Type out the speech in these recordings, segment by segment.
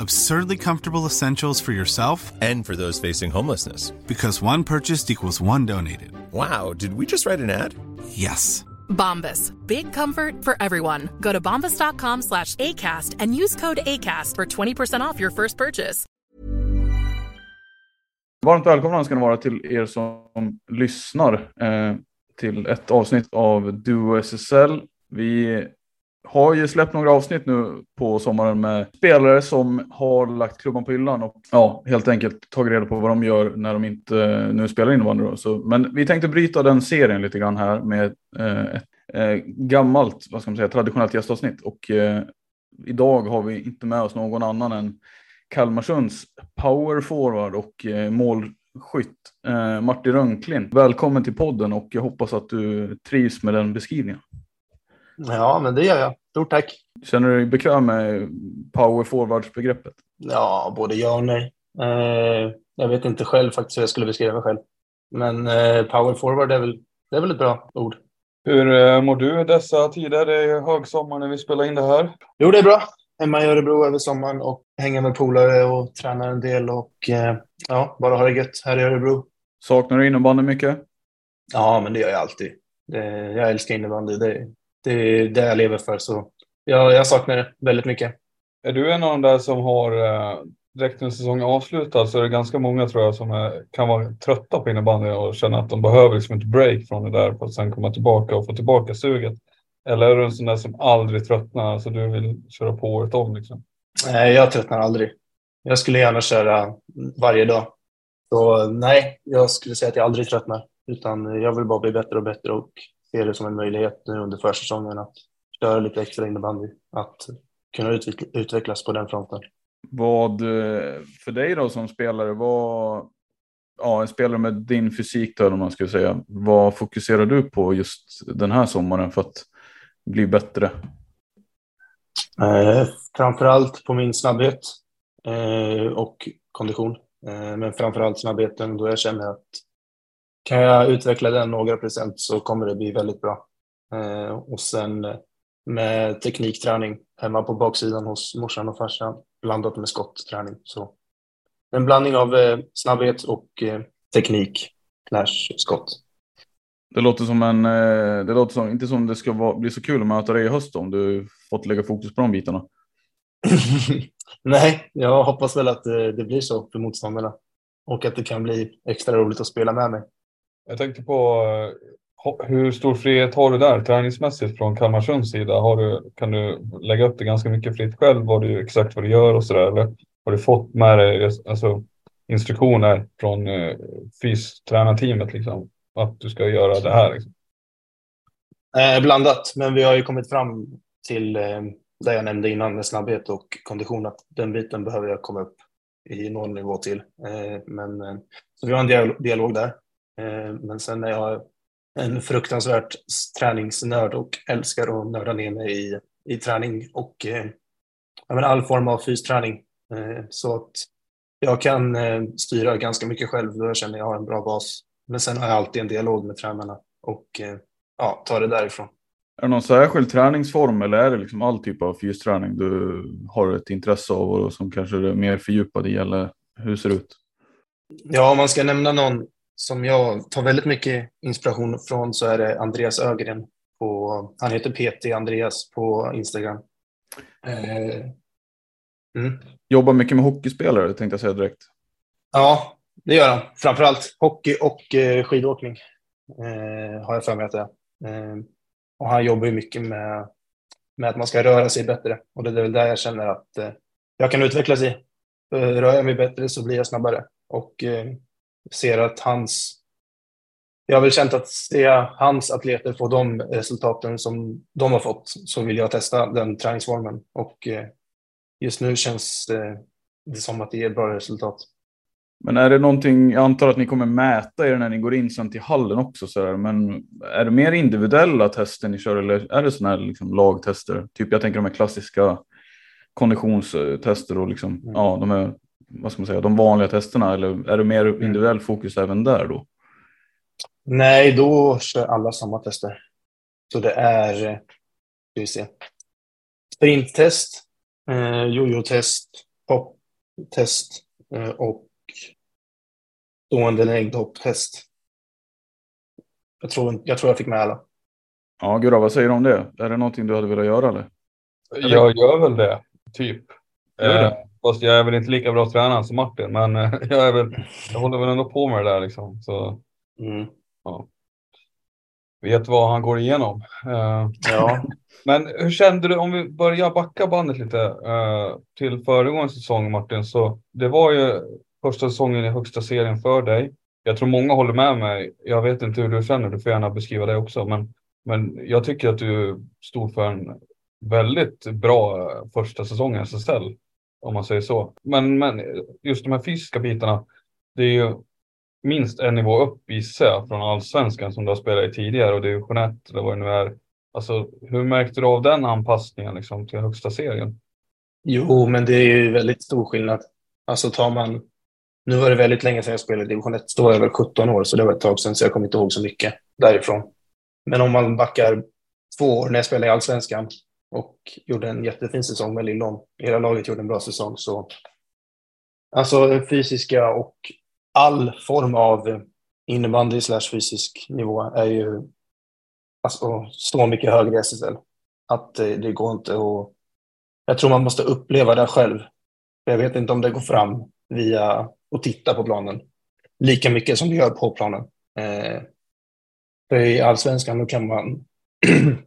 Absurdly comfortable essentials for yourself And for those facing homelessness. because one purchased equals one donated. Wow, did we just write an ad? Yes. Bombas. Big comfort for everyone. Go to bombas.com slash ACAST and use code ACAST for 20% off your first purchase. Varmt välkomna ska ni vara till er som lyssnar eh, till ett avsnitt av Duo SSL. Vi har ju släppt några avsnitt nu på sommaren med spelare som har lagt klubban på hyllan och ja, helt enkelt tagit reda på vad de gör när de inte nu spelar innebandy. Så, men vi tänkte bryta den serien lite grann här med eh, ett eh, gammalt, vad ska man säga, traditionellt gästavsnitt och eh, idag har vi inte med oss någon annan än Kalmarsunds power forward och eh, målskytt eh, Martin Rönklin. Välkommen till podden och jag hoppas att du trivs med den beskrivningen. Ja, men det gör jag. Stort tack. Känner du dig bekväm med power forwards-begreppet? Ja, både ja och nej. Eh, jag vet inte själv faktiskt hur jag skulle beskriva mig själv. Men eh, power forward är väl, det är väl ett bra ord. Hur eh, mår du dessa tider? Det är högsommar när vi spelar in det här. Jo, det är bra. Hemma i Örebro över sommaren och hänga med polare och träna en del och eh, ja, bara ha det gött här i Örebro. Saknar du innebandy mycket? Ja, men det gör jag alltid. Det, jag älskar innebandy. Det, det är det jag lever för. Så ja, jag saknar det väldigt mycket. Är du en av de där som har, eh, direkt när säsongen är avslutad, så är det ganska många tror jag som är, kan vara trötta på innebandy och känna att de behöver liksom ett break från det där för att sen komma tillbaka och få tillbaka suget. Eller är du en sån där som aldrig tröttnar, alltså du vill köra på året om liksom? Nej, jag tröttnar aldrig. Jag skulle gärna köra varje dag. Så nej, jag skulle säga att jag aldrig tröttnar. Utan jag vill bara bli bättre och bättre och se det som en möjlighet nu under försäsongen att köra lite extra innebandy. Att kunna utveckla, utvecklas på den fronten. Vad eh, för dig då som spelare, vad, ja, en spelare med din fysik då, om man skulle säga, vad fokuserar du på just den här sommaren för att bli bättre? Eh, framförallt på min snabbhet eh, och kondition. Eh, men framförallt snabbheten då jag känner att kan jag utveckla den några procent så kommer det bli väldigt bra. Eh, och sen eh, med teknikträning hemma på baksidan hos morsan och farsan blandat med skottträning. Så en blandning av eh, snabbhet och teknik slash skott. Det låter som en, det låter som, inte som det ska vara, bli så kul att möta dig i höst om du fått lägga fokus på de bitarna. Nej, jag hoppas väl att det blir så för motståndarna och att det kan bli extra roligt att spela med mig. Jag tänkte på eh, hur stor frihet har du där träningsmässigt från Kalmarsunds sida? Har du, kan du lägga upp det ganska mycket fritt själv vad du, exakt vad du gör och sådär? Eller har du fått med dig alltså, instruktioner från eh, fystränarteamet liksom? Att du ska göra det här? Liksom? Eh, blandat, men vi har ju kommit fram till eh, det jag nämnde innan med snabbhet och kondition att den biten behöver jag komma upp i någon nivå till. Eh, men, eh, så vi har en dialog där. Eh, men sen är jag en fruktansvärt träningsnörd och älskar att nörda ner mig i, i träning och eh, men all form av fysträning. Eh, så att jag kan styra ganska mycket själv då jag känner jag har en bra bas. Men sen har jag alltid en dialog med tränarna och ja, tar det därifrån. Är det någon särskild träningsform eller är det liksom all typ av fysträning du har ett intresse av och som kanske är mer fördjupad i eller hur ser det ut? Ja, om man ska nämna någon som jag tar väldigt mycket inspiration från så är det Andreas Ögren. På, han heter PT Andreas på Instagram. Eh, mm. Jobbar mycket med hockeyspelare tänkte jag säga direkt. Ja, det gör han. Framförallt hockey och eh, skidåkning eh, har jag för mig att det är. Och han jobbar ju mycket med, med att man ska röra sig bättre. Och det är väl där jag känner att jag kan utvecklas i. Rör jag mig bättre så blir jag snabbare. Och ser att hans... Jag har väl känt att se hans atleter få de resultaten som de har fått så vill jag testa den träningsformen. Och eh, just nu känns det som att det ger bra resultat. Men är det någonting, jag antar att ni kommer mäta er när ni går in sen till hallen också, så där, men är det mer individuella tester ni kör eller är det sådana här liksom lagtester? Typ jag tänker de här klassiska konditionstester och liksom, mm. ja, de här, vad ska man säga, de vanliga testerna eller är det mer mm. individuell fokus även där då? Nej, då kör alla samma tester. Så det är, ska vi se, sprinttest, eh, jojo-test, hopptest eh, och stående längdhopphäst. Jag tror, jag tror jag fick med alla. Ja, Gurra, vad säger du om det? Är det någonting du hade velat göra eller? Jag gör väl det, typ. Eh, fast jag är väl inte lika bra tränare som Martin, men eh, jag, är väl, jag håller väl ändå på med det där liksom. Så, mm. ja. Vet vad han går igenom. Eh, ja. Men hur kände du, om vi börjar backa bandet lite eh, till föregående säsong Martin, så det var ju första säsongen i högsta serien för dig. Jag tror många håller med mig. Jag vet inte hur du känner, du får gärna beskriva det också. Men, men jag tycker att du stod för en väldigt bra första säsong i SSL. Om man säger så. Men, men just de här fysiska bitarna. Det är ju minst en nivå upp gissar jag från allsvenskan som du har spelat i tidigare och Division 1 eller vad det nu är. Alltså, hur märkte du av den anpassningen liksom, till högsta serien? Jo, men det är ju väldigt stor skillnad. Alltså tar man nu var det väldigt länge sedan jag spelade i division 1. Då var jag väl 17 år, så det var ett tag sedan, så jag kommer inte ihåg så mycket därifrån. Men om man backar två år när jag spelade i Allsvenskan och gjorde en jättefin säsong med Lillon. Hela laget gjorde en bra säsong. Så, alltså den fysiska och all form av innebandy slash fysisk nivå är ju alltså, så mycket högre i SSL. Att eh, det går inte att... Jag tror man måste uppleva det själv. Jag vet inte om det går fram via och titta på planen lika mycket som det gör på planen. Eh, för i allsvenskan då kan man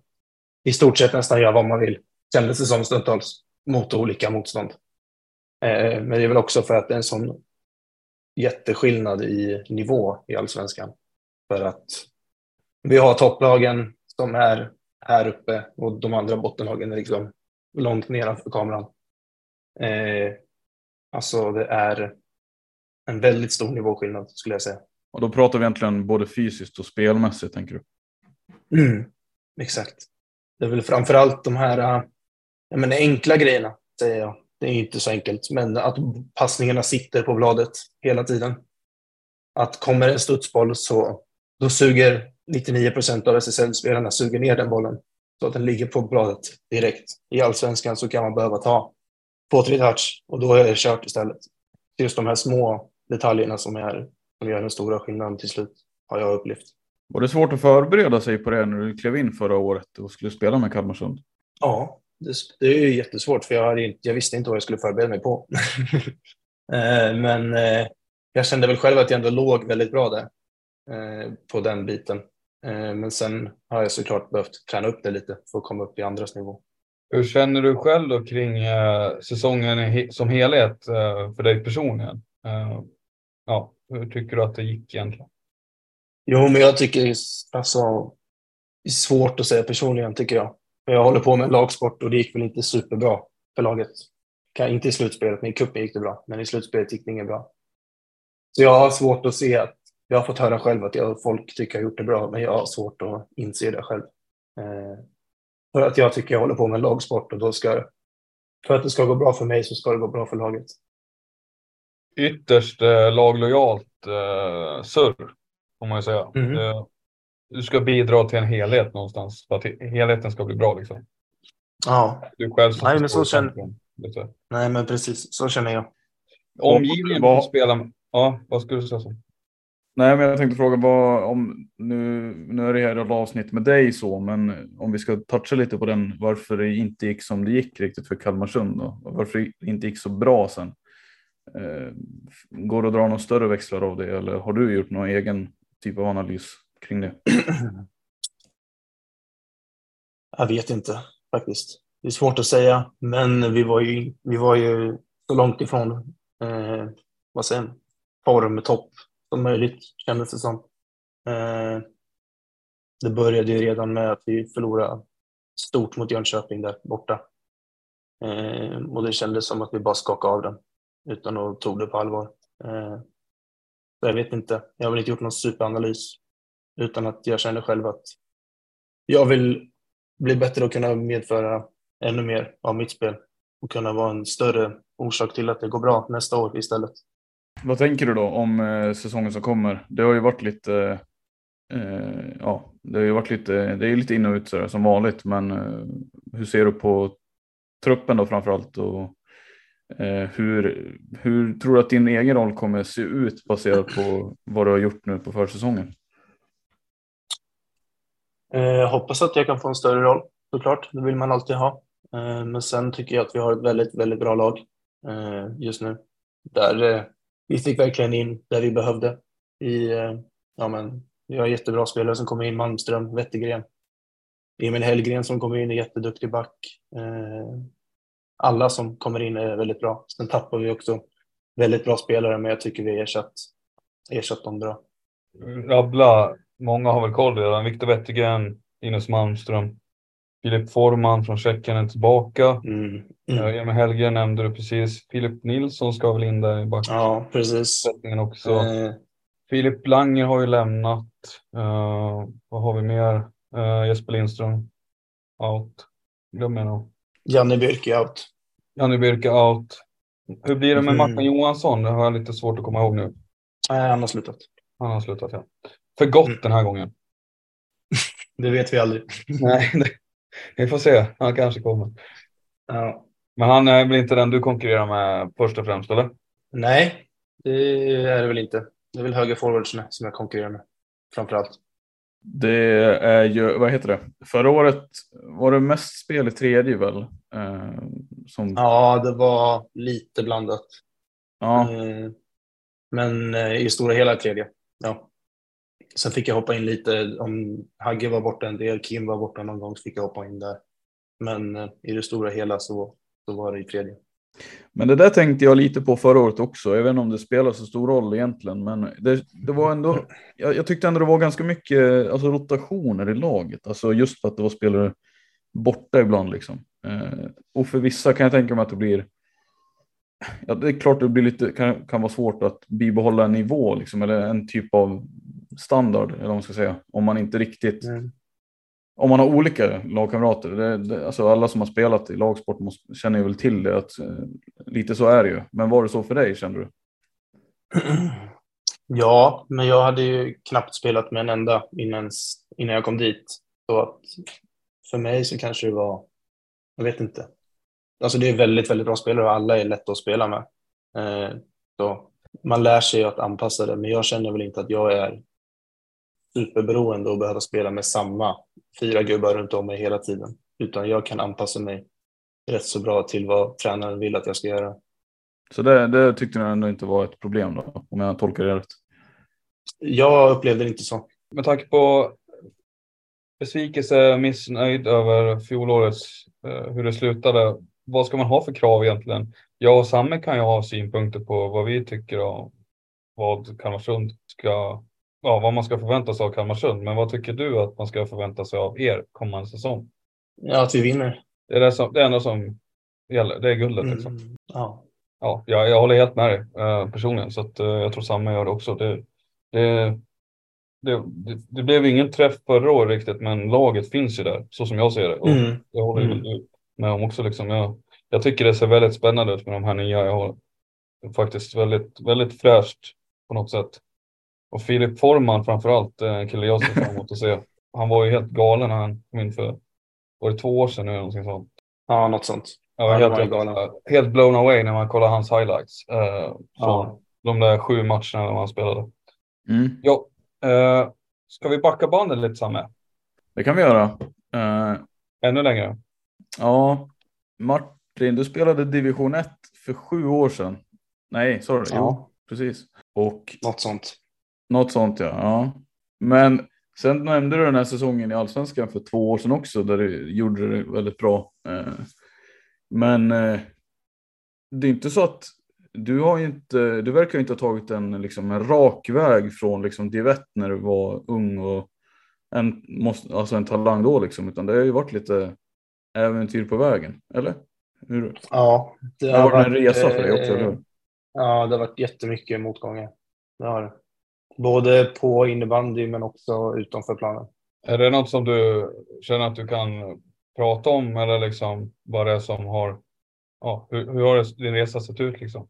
i stort sett nästan göra vad man vill, kändes det som stundtals, mot olika motstånd. Eh, men det är väl också för att det är en sån jätteskillnad i nivå i allsvenskan. För att vi har topplagen som är här uppe och de andra bottenlagen är liksom långt nedanför kameran. Eh, alltså det är en väldigt stor nivåskillnad skulle jag säga. Och då pratar vi egentligen både fysiskt och spelmässigt tänker du? Mm, exakt. Det är väl framför allt de här äh, jag menar, enkla grejerna, säger jag. Det är inte så enkelt, men att passningarna sitter på bladet hela tiden. Att kommer en studsboll så då suger 99 procent av SSL-spelarna suger ner den bollen så att den ligger på bladet direkt. I allsvenskan så kan man behöva ta två, tre touch och då är det kört istället. Just de här små detaljerna som, är, som gör den stora skillnaden till slut, har jag upplevt. Var det svårt att förbereda sig på det när du klev in förra året och skulle spela med Kalmarsund? Ja, det, det är ju jättesvårt för jag, hade, jag visste inte vad jag skulle förbereda mig på. Eh, men eh, jag kände väl själv att jag ändå låg väldigt bra där eh, på den biten. Men sen har jag såklart behövt träna upp det lite för att komma upp i andras nivå. Hur känner du själv då kring säsongen som helhet för dig personligen? Ja, hur tycker du att det gick egentligen? Jo, men jag tycker alltså, det är svårt att säga personligen tycker jag. Jag håller på med lagsport och det gick väl inte superbra för laget. Inte i slutspelet, men i cupen gick det bra. Men i slutspelet gick det inget bra. Så jag har svårt att se att, jag har fått höra själv att jag, folk tycker jag har gjort det bra, men jag har svårt att inse det själv. Eh, för att jag tycker jag håller på med lagsport och då ska, för att det ska gå bra för mig så ska det gå bra för laget ytterst eh, laglojalt eh, surr, får man ju säga. Mm. Det, du ska bidra till en helhet någonstans för att helheten ska bli bra. Liksom. Ja. Du själv som Nej, men så känner... Nej, men precis så känner jag. Omgivningen vad... spelar... Ja, vad skulle du säga? Så? Nej, men jag tänkte fråga vad om nu, nu är det här ett avsnitt med dig så, men om vi ska toucha lite på den, varför det inte gick som det gick riktigt för Kalmarsund då? Varför det inte gick så bra sen? Eh, går det att dra några större växlar av det eller har du gjort någon egen typ av analys kring det? Jag vet inte faktiskt. Det är svårt att säga, men vi var ju, vi var ju så långt ifrån eh, vad säger form, topp som möjligt kändes det som. Eh, det började ju redan med att vi förlorade stort mot Jönköping där borta. Eh, och det kändes som att vi bara skakade av den utan att tog det på allvar. Eh, jag vet inte, jag har väl inte gjort någon superanalys utan att jag känner själv att jag vill bli bättre och kunna medföra ännu mer av mitt spel och kunna vara en större orsak till att det går bra nästa år istället. Vad tänker du då om eh, säsongen som kommer? Det har ju varit lite, eh, ja, det har ju varit lite, det är lite in och ut sådär, som vanligt, men eh, hur ser du på truppen då framför allt och Eh, hur, hur tror du att din egen roll kommer se ut baserat på vad du har gjort nu på försäsongen? Jag hoppas att jag kan få en större roll såklart, det vill man alltid ha. Eh, men sen tycker jag att vi har ett väldigt, väldigt bra lag just nu. Där vi fick verkligen in där vi behövde. I, ja, men, vi har jättebra spelare som kommer in, Malmström, Wettergren. Emil Hellgren som kommer in är jätteduktig back. Alla som kommer in är väldigt bra. Sen tappar vi också väldigt bra spelare, men jag tycker vi har ersatt, ersatt dem bra. Rabbla, många har väl koll redan. Viktor Wettergren, Ines Malmström, Filip Forman från Tjeckien är tillbaka. Mm. Mm. Emil Helge nämnde du precis. Filip Nilsson ska väl in där i backen. Ja, precis. Också. Eh. Filip Langer har ju lämnat. Uh, vad har vi mer? Uh, Jesper Lindström. Out. Glömmer jag nog. Janne Birke out. Janne Birke out. Hur blir det med mm. Martin Johansson? Det har jag lite svårt att komma ihåg nu. Nej, han har slutat. Han har slutat, ja. För gott mm. den här gången. det vet vi aldrig. Nej, det, vi får se. Han kanske kommer. Ja. Men han är väl inte den du konkurrerar med först och främst, eller? Nej, det är det väl inte. Det är väl högerforwardsen som jag konkurrerar med framför allt. Det är ju, vad heter det? Förra året var det mest spel i tredje väl? Eh, som... Ja, det var lite blandat. Ja. Eh, men eh, i stora hela tredje. Ja. Sen fick jag hoppa in lite om Hagge var borta en del, Kim var borta någon gång så fick jag hoppa in där. Men eh, i det stora hela så, så var det i tredje. Men det där tänkte jag lite på förra året också. Jag vet inte om det spelar så stor roll egentligen, men det, det var ändå. Jag, jag, tyckte ändå det var ganska mycket alltså, rotationer i laget, alltså just för att det var spelare borta ibland liksom. Eh, och för vissa kan jag tänka mig att det blir. Ja, det är klart det blir lite kan, kan vara svårt att bibehålla en nivå liksom, eller en typ av standard eller vad man ska säga om man inte riktigt mm om man har olika lagkamrater, det, det, alltså alla som har spelat i lagsport måste, känner ju väl till det, att eh, lite så är det ju. Men var det så för dig kände du? Ja, men jag hade ju knappt spelat med en enda innan, innan jag kom dit. Så att för mig så kanske det var, jag vet inte. Alltså det är väldigt, väldigt bra spelare och alla är lätta att spela med. Eh, så man lär sig att anpassa det, men jag känner väl inte att jag är superberoende och behöver spela med samma fyra gubbar runt om mig hela tiden. Utan jag kan anpassa mig rätt så bra till vad tränaren vill att jag ska göra. Så det, det tyckte du ändå inte var ett problem då, om jag tolkar det rätt? Jag upplevde det inte så. Med tanke på besvikelse, missnöjd över fjolårets, eh, hur det slutade. Vad ska man ha för krav egentligen? Jag och Samme kan ju ha synpunkter på vad vi tycker om vad Kalmarsund ska ja, vad man ska förvänta sig av Kalmarsund. Men vad tycker du att man ska förvänta sig av er kommande säsong? Ja, att vi vinner. Det är det, som, det enda som gäller. Det är guldet mm, liksom. Ja. Ja, jag, jag håller helt med dig eh, personligen så att, eh, jag tror samma gör det också. Det, det, det, det, blev ingen träff förra året riktigt, men laget finns ju där så som jag ser det. Och mm. Jag håller mm. med om också. Liksom, jag, jag tycker det ser väldigt spännande ut med de här nya. Jag har faktiskt väldigt, väldigt fräscht på något sätt. Och Filip Forman framförallt, en kille jag ser fram emot att se. Han var ju helt galen när han kom in för, var det två år sedan nu eller någonting sånt? Ja, något sånt. Ja, helt, helt, galen. helt blown away när man kollar hans highlights. Eh, från ja. de där sju matcherna han spelade. Mm. Jo, eh, ska vi backa bandet lite Samme? Det kan vi göra. Eh, Ännu längre? Ja, Martin, du spelade division 1 för sju år sedan. Nej, sorry. Ja. Jo, precis. Och, något sånt. Något sånt ja. ja. Men sen nämnde du den här säsongen i allsvenskan för två år sedan också där du gjorde det väldigt bra. Eh, men eh, det är inte så att du har inte, du verkar inte ha tagit en, liksom, en rak väg från liksom Divett när du var ung och en, måste, alltså en talang då liksom, utan det har ju varit lite äventyr på vägen, eller? Hur? Ja, det har, det har varit en resa för dig också, eller hur? Ja, det har varit jättemycket motgångar. Det har det. Både på innebandy men också utanför planen. Är det något som du känner att du kan prata om eller liksom vad det är som har, ja, hur, hur har din resa sett ut liksom?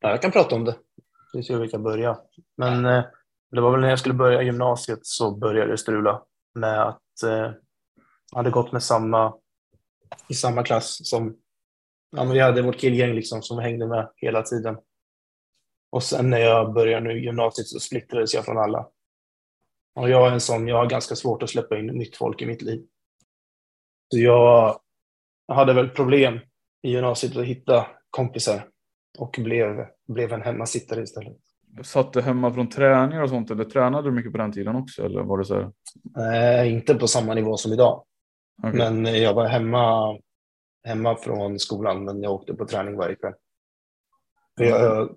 Ja, jag kan prata om det. Vi ser hur vi kan börja. Men eh, det var väl när jag skulle börja gymnasiet så började det strula med att eh, jag hade gått med samma, i samma klass som, ja men vi hade vårt killgäng liksom som hängde med hela tiden. Och sen när jag började nu gymnasiet så splittrades jag från alla. Och jag är en sån, jag har ganska svårt att släppa in nytt folk i mitt liv. Så jag hade väl problem i gymnasiet att hitta kompisar och blev, blev en hemmasittare istället. Satt du hemma från träningar och sånt eller tränade du mycket på den tiden också? Eller var det så här? Nej, inte på samma nivå som idag. Okay. Men jag var hemma, hemma från skolan, men jag åkte på träning varje kväll. Jag,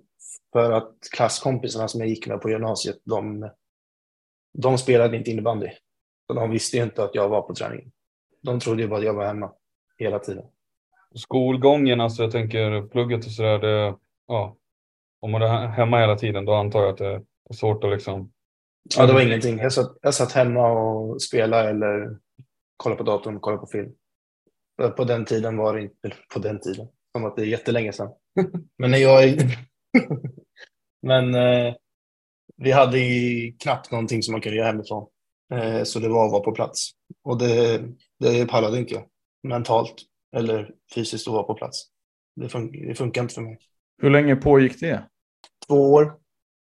för att klasskompisarna som jag gick med på gymnasiet, de, de spelade inte innebandy. Så de visste inte att jag var på träning. De trodde ju bara att jag var hemma hela tiden. Skolgången, alltså jag tänker plugget och sådär, det, ja, om man är hemma hela tiden då antar jag att det är svårt att liksom. Ja, det var ingenting. Jag satt, jag satt hemma och spelade eller kollade på datorn och kollade på film. På den tiden var det inte, på den tiden, som att det är jättelänge sedan. Men när jag Men eh, vi hade knappt någonting som man kunde göra hemifrån. Eh, så det var att vara på plats. Och det, det pallade inte jag mentalt eller fysiskt att vara på plats. Det, fun det funkar inte för mig. Hur länge pågick det? Två år.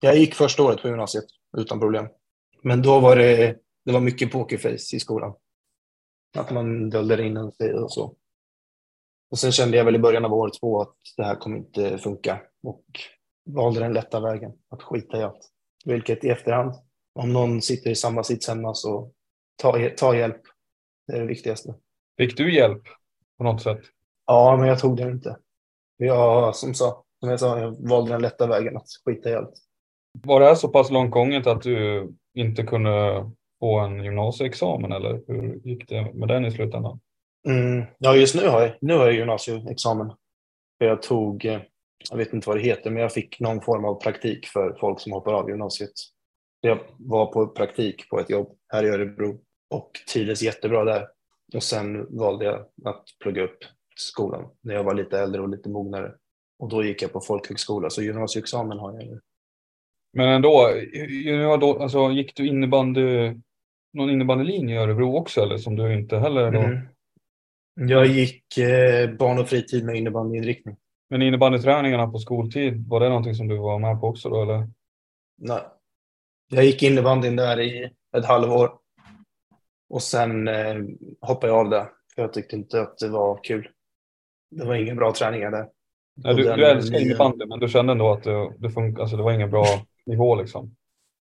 Jag gick första året på gymnasiet utan problem. Men då var det, det var mycket pokerface i skolan. Att man dolde in sig och så. Och sen kände jag väl i början av år två att det här kommer inte funka och valde den lätta vägen att skita i allt. Vilket i efterhand, om någon sitter i samma sits hemma så ta, ta hjälp. Det är det viktigaste. Fick du hjälp på något sätt? Ja, men jag tog det inte. Jag, som, sa, som jag sa, jag valde den lätta vägen att skita i allt. Var det så pass långt gånget att du inte kunde få en gymnasieexamen eller hur gick det med den i slutändan? Mm, ja, just nu har jag, nu har jag gymnasieexamen. Jag tog, eh, jag vet inte vad det heter, men jag fick någon form av praktik för folk som hoppar av gymnasiet. Jag var på praktik på ett jobb här i Örebro och trivdes jättebra där. Och sen valde jag att plugga upp skolan när jag var lite äldre och lite mognare. Och då gick jag på folkhögskola, så gymnasieexamen har jag nu. Men ändå, alltså, gick du innebandy, någon innebandylinje i Örebro också eller som du inte heller då? Mm. Jag gick eh, barn och fritid med innebandyinriktning. Men innebandyträningarna på skoltid, var det någonting som du var med på också då eller? Nej. Jag gick innebandyn där i ett halvår. Och sen eh, hoppade jag av det. För jag tyckte inte att det var kul. Det var inga bra träningar där. Nej, du, du älskar innebandy men du kände ändå att det, det, funkar, alltså det var ingen bra nivå liksom?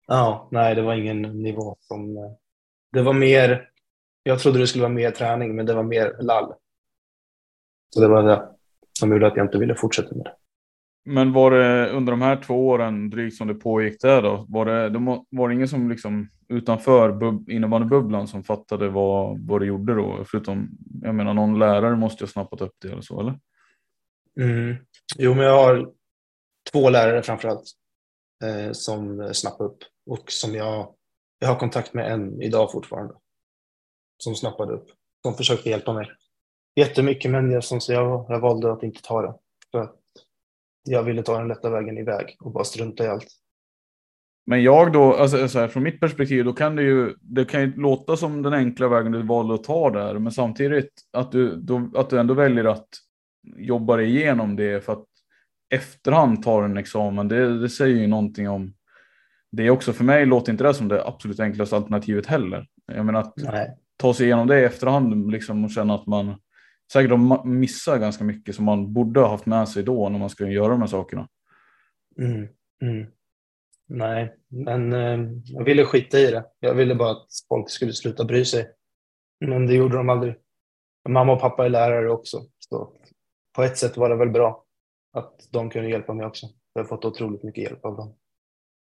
Ja, nej det var ingen nivå som... Det var mer... Jag trodde det skulle vara mer träning men det var mer lall. Så det var det som gjorde att jag inte ville fortsätta med det. Men var det under de här två åren drygt som det pågick där då? Var det, det var det ingen som liksom utanför innebandybubblan som fattade vad, vad det gjorde då? Förutom, jag menar någon lärare måste ju ha snappat upp det eller så eller? Mm. Jo, men jag har två lärare framförallt eh, som snappade upp och som jag, jag har kontakt med än idag fortfarande. Som snappade upp, som försökte hjälpa mig. Jättemycket, jag, som jag, jag valde att inte ta det. För jag ville ta den lätta vägen iväg och bara strunta i allt. Men jag då, alltså så här, från mitt perspektiv, då kan det ju, det kan ju låta som den enkla vägen du valde att ta där, men samtidigt att du, då, att du ändå väljer att jobba dig igenom det för att efterhand ta en examen, det, det säger ju någonting om det är också för mig låter inte det som det absolut enklaste alternativet heller. Jag menar att Nej. ta sig igenom det i efterhand liksom och känna att man säkert missar ganska mycket som man borde ha haft med sig då när man skulle göra de här sakerna. Mm, mm. Nej, men eh, jag ville skita i det. Jag ville bara att folk skulle sluta bry sig. Men det gjorde de aldrig. Mamma och pappa är lärare också. Så på ett sätt var det väl bra att de kunde hjälpa mig också. Jag har fått otroligt mycket hjälp av dem.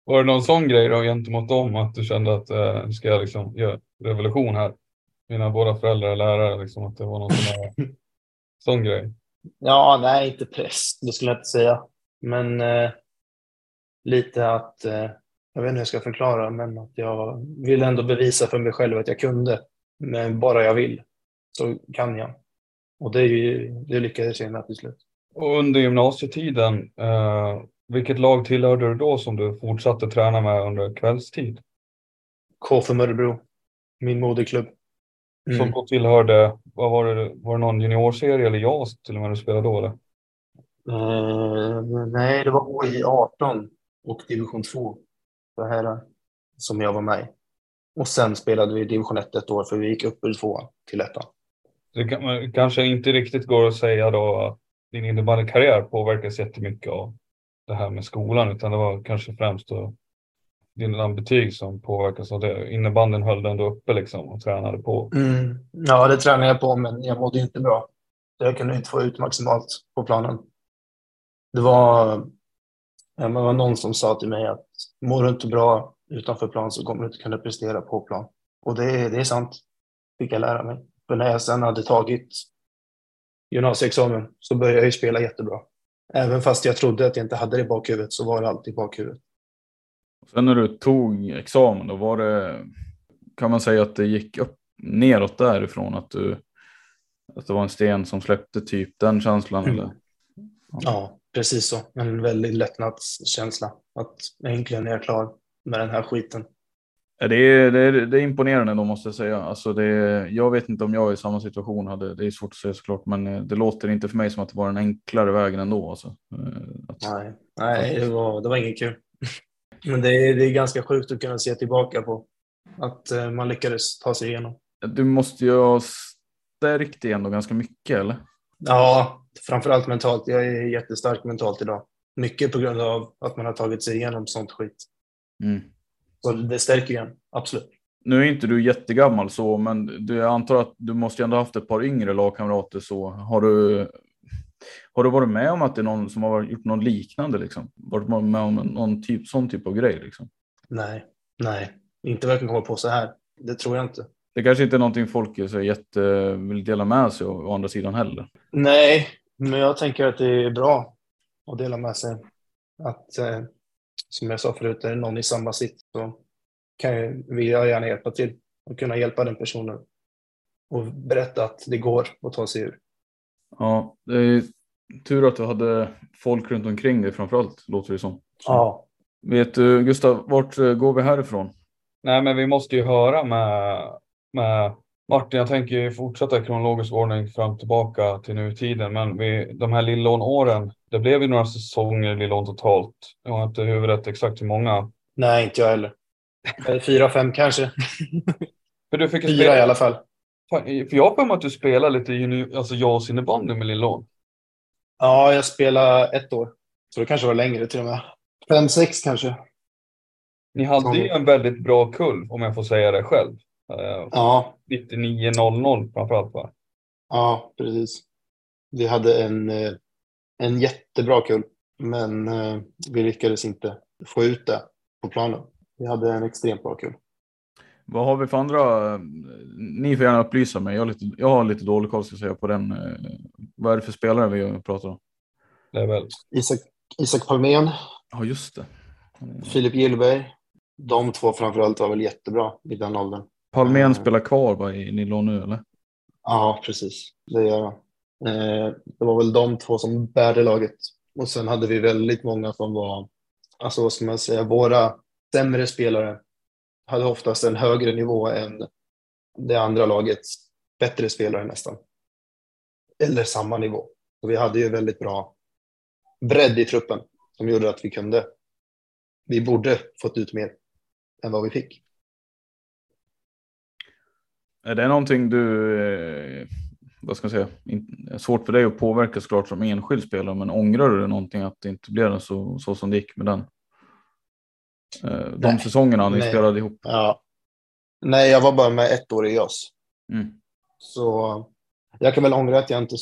Var det någon sån grej då gentemot dem att du kände att eh, ska jag liksom göra revolution här? Mina båda föräldrar är lärare, liksom, att det var någon sån, här, sån grej? Ja, nej, inte press, det skulle jag inte säga. Men eh, lite att, eh, jag vet inte hur jag ska förklara, men att jag vill ändå bevisa för mig själv att jag kunde. Men bara jag vill så kan jag. Och det, är ju, det lyckades jag med till slut. Och under gymnasietiden, eh, vilket lag tillhörde du då som du fortsatte träna med under kvällstid? KF Mörrebro, min moderklubb. Mm. Som då tillhörde, vad var det, var det någon juniorserie eller JAS till och med du spelade då eller? Uh, nej, det var HI 18 och division 2 för herrar som jag var med i. Och sen spelade vi division 1 ett år för vi gick upp ur tvåan till ettan. Det kan, kanske inte riktigt går att säga då att din innebandykarriär påverkas jättemycket av det här med skolan utan det var kanske främst då dina betyg som påverkas av det. Innebanden höll du ändå uppe liksom och tränade på. Mm. Ja, det tränade jag på, men jag mådde inte bra. Jag kunde inte få ut maximalt på planen. Det var, det var någon som sa till mig att mår du inte bra utanför plan så kommer du inte kunna prestera på plan. Och det, det är sant, fick jag lära mig. För när jag sen hade tagit gymnasieexamen så började jag ju spela jättebra. Även fast jag trodde att jag inte hade det i bakhuvudet så var det alltid i bakhuvudet. Sen när du tog examen, då var det, kan man säga att det gick upp neråt därifrån? Att, du, att det var en sten som släppte typ den känslan? Mm. Eller? Ja. ja, precis så. En väldigt lättnadskänsla. Att äntligen är jag klar med den här skiten. Det är, det, är, det är imponerande då måste jag säga. Alltså det, jag vet inte om jag i samma situation hade, det är svårt att säga såklart, men eh, det låter inte för mig som att det var den enklare vägen ändå. Alltså. Eh, att, nej, nej det, var, det var inget kul. Men det är, det är ganska sjukt att kunna se tillbaka på att eh, man lyckades ta sig igenom. Du måste ju ha stärkt dig ändå ganska mycket eller? Ja, framförallt mentalt. Jag är jättestark mentalt idag. Mycket på grund av att man har tagit sig igenom sånt skit. Mm. Så det stärker ju en, absolut. Nu är inte du jättegammal så, men du, jag antar att du måste ju ändå haft ett par yngre lagkamrater så. Har du, har du varit med om att det är någon som har gjort något liknande liksom? Varit med om någon typ, sån typ av grej liksom? Nej, nej, inte verkligen komma på så här. Det tror jag inte. Det kanske inte är någonting folk är så jätte, vill dela med sig av å andra sidan heller. Nej, men jag tänker att det är bra att dela med sig. Att eh, som jag sa förut, är det någon i samma sitt så kan jag, vill jag gärna hjälpa till och kunna hjälpa den personen och berätta att det går att ta sig ur. Ja, det är tur att du hade folk runt omkring dig framförallt, låter det som. Så. Ja. Vet du, Gustav, vart eh, går vi härifrån? Nej, men vi måste ju höra med, med Martin. Jag tänker fortsätta i kronologisk ordning fram tillbaka till nutiden, men vi, de här Lillån-åren det blev ju några säsonger i lån totalt. Jag har inte huvudet exakt hur många. Nej, inte jag heller. Fyra, fem kanske. För du fick Fyra spela... i alla fall. För jag har för mig att du spelar lite junior, alltså JAS innebandy med Lillån. Ja, jag spelade ett år. Så det kanske var längre till och med. Fem, sex kanske. Ni hade ju en väldigt bra kull, om jag får säga det själv. Eh, ja. 99-00 framförallt va? Ja, precis. Vi hade en eh, en jättebra kull, men eh, vi lyckades inte få ut det på planen. Vi hade en extremt bra kull. Vad har vi för andra? Ni får gärna upplysa mig. Jag har lite, jag har lite dålig koll ska säga på den. Eh, vad är det för spelare vi pratar om? Det är väl Isak, Isak Palmén. Ja, just det. Filip Gillberg. De två framförallt var väl jättebra i den åldern. Palmén uh, spelar kvar va, i Nilon nu eller? Ja, precis. Det gör han. Eh, det var väl de två som bärde laget. Och sen hade vi väldigt många som var, alltså vad ska man säga, våra sämre spelare hade oftast en högre nivå än det andra lagets bättre spelare nästan. Eller samma nivå. Och vi hade ju väldigt bra bredd i truppen som gjorde att vi kunde. Vi borde fått ut mer än vad vi fick. Är det någonting du, eh, vad ska jag säga, svårt för dig att påverka såklart som enskild spelare, men ångrar du någonting att det inte blev så, så som det gick med den? Eh, de nej, säsongerna ni nej. spelade ihop? Ja. Nej, jag var bara med ett år i JAS. Mm. Så jag kan väl ångra att jag inte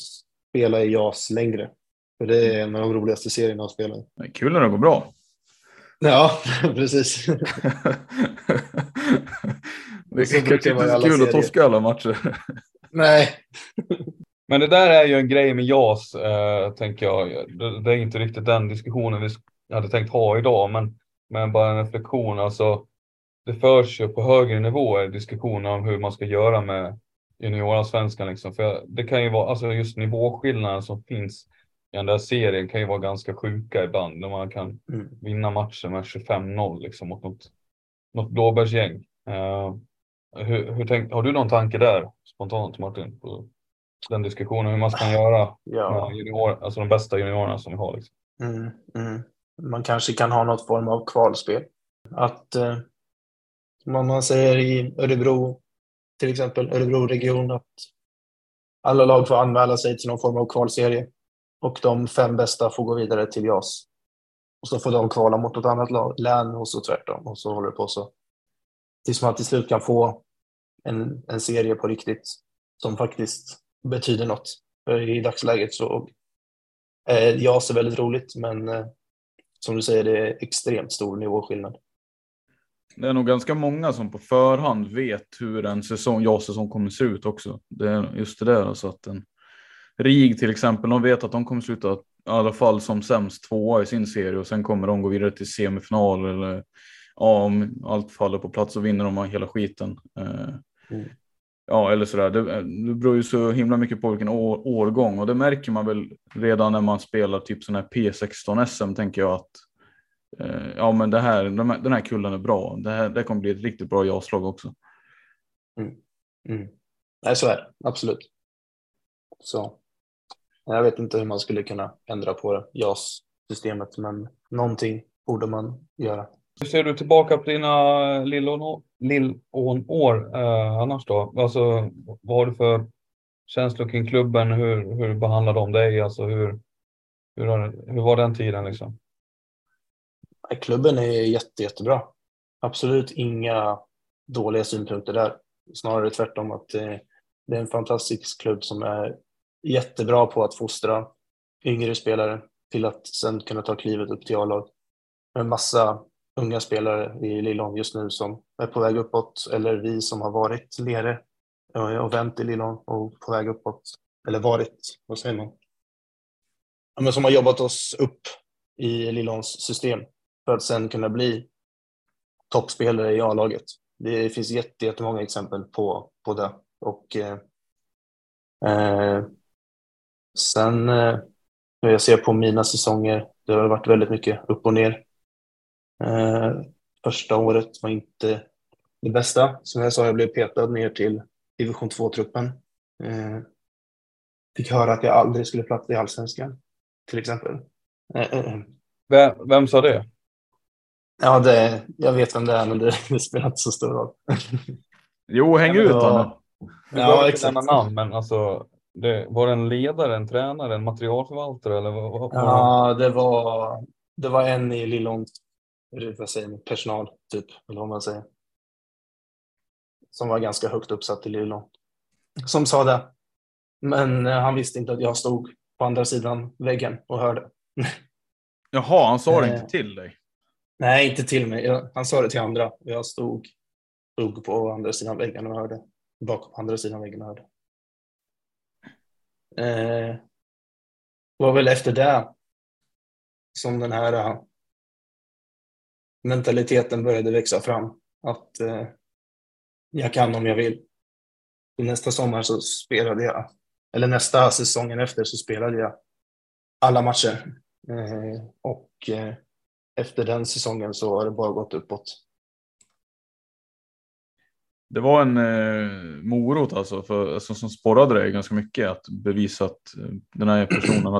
spelar i JAS längre. För det är en av de roligaste serierna att spela i. Kul när det går bra. Ja, precis. det är kanske inte så kul att torska alla matcher. Nej. Men det där är ju en grej med JAS, äh, tänker jag. Det, det, är inte riktigt den diskussionen vi hade tänkt ha idag, men, men bara en reflektion. Alltså, det förs ju på högre nivåer diskussioner om hur man ska göra med juniorallsvenskan. Liksom. För det kan ju vara, alltså just nivåskillnaden som finns i den där serien kan ju vara ganska sjuka ibland när man kan mm. vinna matcher med 25-0 liksom mot något, något blåbärsgäng. Uh, hur, hur tänk, har du någon tanke där spontant Martin? På den diskussionen hur man ska göra ja. med junior, alltså de bästa juniorerna som vi har. Liksom. Mm, mm. Man kanske kan ha något form av kvalspel. Att eh, som man säger i Örebro, till exempel Örebro-region, att alla lag får anmäla sig till någon form av kvalserie och de fem bästa får gå vidare till JAS. Och så får de kvala mot något annat lag, län och så tvärtom och så håller det på så. Tills man till slut kan få en, en serie på riktigt som faktiskt betyder något. För i dagsläget så eh, JAS är väldigt roligt men eh, som du säger det är extremt stor nivåskillnad. Det är nog ganska många som på förhand vet hur en säsong, ja-säsong kommer se ut också. Det är just det där, alltså att en RIG till exempel, de vet att de kommer sluta i alla fall som sämst tvåa i sin serie och sen kommer de gå vidare till semifinal eller ja, om allt faller på plats så vinner de hela skiten. Eh, mm. Ja, eller sådär. Det, eh, det beror ju så himla mycket på vilken år, årgång och det märker man väl redan när man spelar typ sådana här P16 SM tänker jag att Eh, ja, men det här, den här kullen är bra. Det, här, det kommer bli ett riktigt bra jaslag också. Mm. Mm. Nej, så är det absolut. Så jag vet inte hur man skulle kunna ändra på JAS-systemet, men någonting borde man göra. Hur ser du tillbaka på dina eh, Lillån-år eh, annars då? Alltså, vad har du för känslor kring klubben? Hur, hur behandlar de dig? Alltså, hur, hur, hur var den tiden liksom? Klubben är jätte, jättebra. Absolut inga dåliga synpunkter där. Snarare tvärtom att eh, det är en fantastisk klubb som är jättebra på att fostra yngre spelare till att sen kunna ta klivet upp till A-lag. med massa unga spelare i Lillon just nu som är på väg uppåt eller vi som har varit nere eh, och vänt i Lillon och på väg uppåt. Eller varit, vad säger man? Ja, men som har jobbat oss upp i Lillons system för att sen kunna bli toppspelare i A-laget. Det finns jättemånga exempel på, på det. Och eh, eh sen eh, hur jag ser på mina säsonger, det har varit väldigt mycket upp och ner. Eh, första året var inte det bästa. Som jag sa, jag blev petad ner till division 2-truppen. Eh, fick höra att jag aldrig skulle platsa i allsvenskan, till exempel. Eh, vem, vem sa det? Ja, det, jag vet vem det är, men det, det spelar inte så stor roll. jo, häng ut honom. Ja, exakt. namn, men alltså, det, var det en ledare, en tränare, en materialförvaltare? Eller vad, vad, ja, det var, det var en i Lillån, vad säger personal, typ, eller vad man säger. Som var ganska högt uppsatt i Lillån. Som sa det. Men eh, han visste inte att jag stod på andra sidan väggen och hörde. Jaha, han sa det inte till dig? Nej, inte till mig. Jag, han sa det till andra. Jag stod, stod på andra sidan väggen och hörde. Bakom andra sidan väggen och hörde. Eh, var väl efter det som den här uh, mentaliteten började växa fram. Att eh, jag kan om jag vill. Och nästa sommar så spelade jag, eller nästa säsongen efter så spelade jag alla matcher. Eh, och eh, efter den säsongen så har det bara gått uppåt. Det var en eh, morot alltså, för, alltså, som sporrade dig ganska mycket att bevisa att eh, den här personen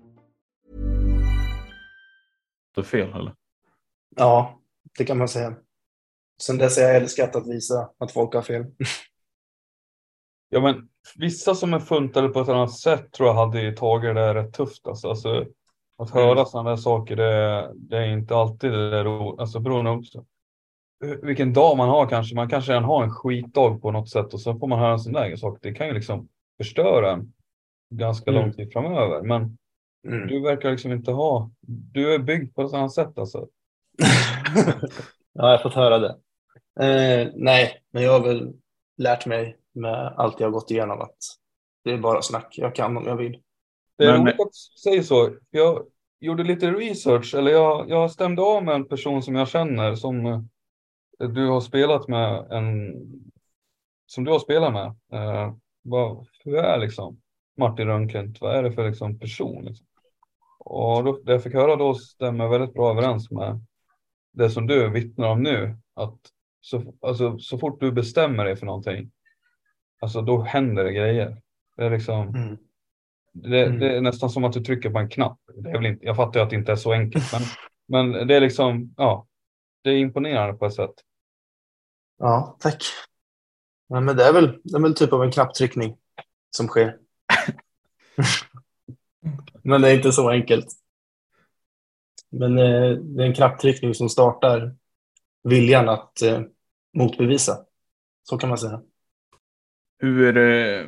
Det fel eller? Ja, det kan man säga. Sen dess har jag älskat att visa att folk har fel. ja, men vissa som är funtade på ett annat sätt tror jag hade tagit det rätt tufft. Alltså, alltså att höra mm. sådana där saker, det, det, är inte alltid det där roligt. Alltså beroende också vilken dag man har kanske. Man kanske redan har en skitdag på något sätt och så får man höra en sån där sak. Det kan ju liksom förstöra en ganska mm. lång tid framöver. Men mm. du verkar liksom inte ha, du är byggd på ett annat sätt alltså. ja, jag har fått höra det. Eh, nej, men jag har väl lärt mig med allt jag har gått igenom att det är bara snack. Jag kan om jag vill. Det är roligt att du säger så. Jag gjorde lite research, eller jag, jag stämde av med en person som jag känner som eh, du har spelat med en som du har spelat med. Eh, vad, hur är liksom Martin Rönnklint? Vad är det för liksom person? Liksom? Och då, det jag fick höra då stämmer väldigt bra överens med det som du vittnar om nu. Att så, alltså, så fort du bestämmer dig för någonting, alltså då händer det grejer. Det är liksom, mm. Det, mm. det, är nästan som att du trycker på en knapp. Det är väl inte, jag fattar ju att det inte är så enkelt, men, men det är liksom, ja, det är imponerande på ett sätt. Ja, tack. Ja, men det är väl, det är väl typ av en knapptryckning som sker. men det är inte så enkelt. Men eh, det är en knapptryckning som startar viljan att eh, motbevisa. Så kan man säga. Hur eh,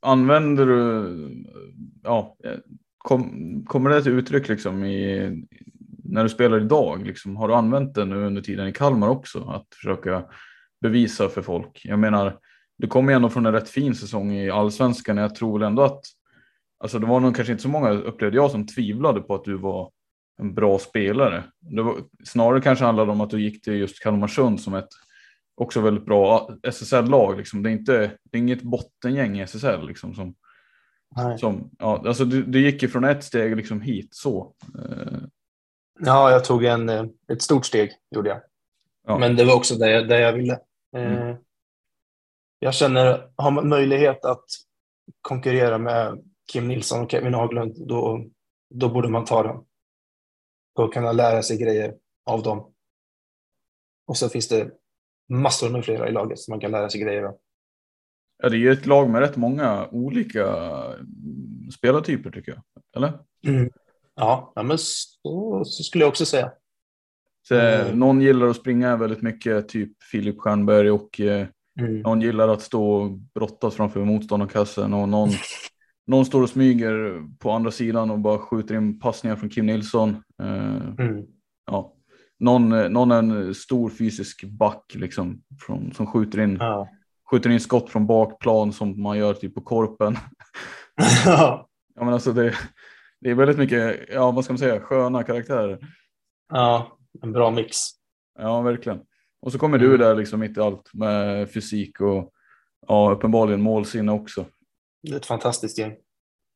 använder du, ja, kom, kommer det till uttryck liksom i, när du spelar idag? Liksom, har du använt det nu under tiden i Kalmar också? Att försöka bevisa för folk. Jag menar, du kommer ju ändå från en rätt fin säsong i allsvenskan. Jag tror väl ändå att, alltså det var nog kanske inte så många upplevde jag som tvivlade på att du var en bra spelare. Det var, snarare kanske handlade om att du gick till just Kalmarsund som ett också väldigt bra SSL-lag. Liksom. Det, är inte, det är inget bottengäng i SSL. Liksom, som, som, ja, alltså du, du gick ju från ett steg liksom hit så. Eh. Ja, jag tog en, eh, ett stort steg, gjorde jag. Ja. Men det var också det, det jag ville. Mm. Eh, jag känner, har man möjlighet att konkurrera med Kim Nilsson och Kevin Haglund, då, då borde man ta den. Och kunna lära sig grejer av dem. Och så finns det massor med flera i laget som man kan lära sig grejer av. Ja, det är ju ett lag med rätt många olika spelartyper tycker jag. Eller? Mm. Ja, ja, men så, så, skulle jag också säga. Så, mm. Någon gillar att springa väldigt mycket, typ Filip Stjernberg och eh, mm. någon gillar att stå och brottas framför motståndarkassen och någon, någon står och smyger på andra sidan och bara skjuter in passningar från Kim Nilsson. Eh, mm. ja. någon, någon är en stor fysisk back liksom, från, som skjuter in, ja. skjuter in skott från bakplan som man gör typ på korpen. ja. ja, men alltså det, det är väldigt mycket, ja vad ska man säga, sköna karaktärer. Ja, en bra mix. Ja, verkligen. Och så kommer mm. du där liksom mitt i allt med fysik och ja, uppenbarligen målsinne också. Det är ett fantastiskt gäng.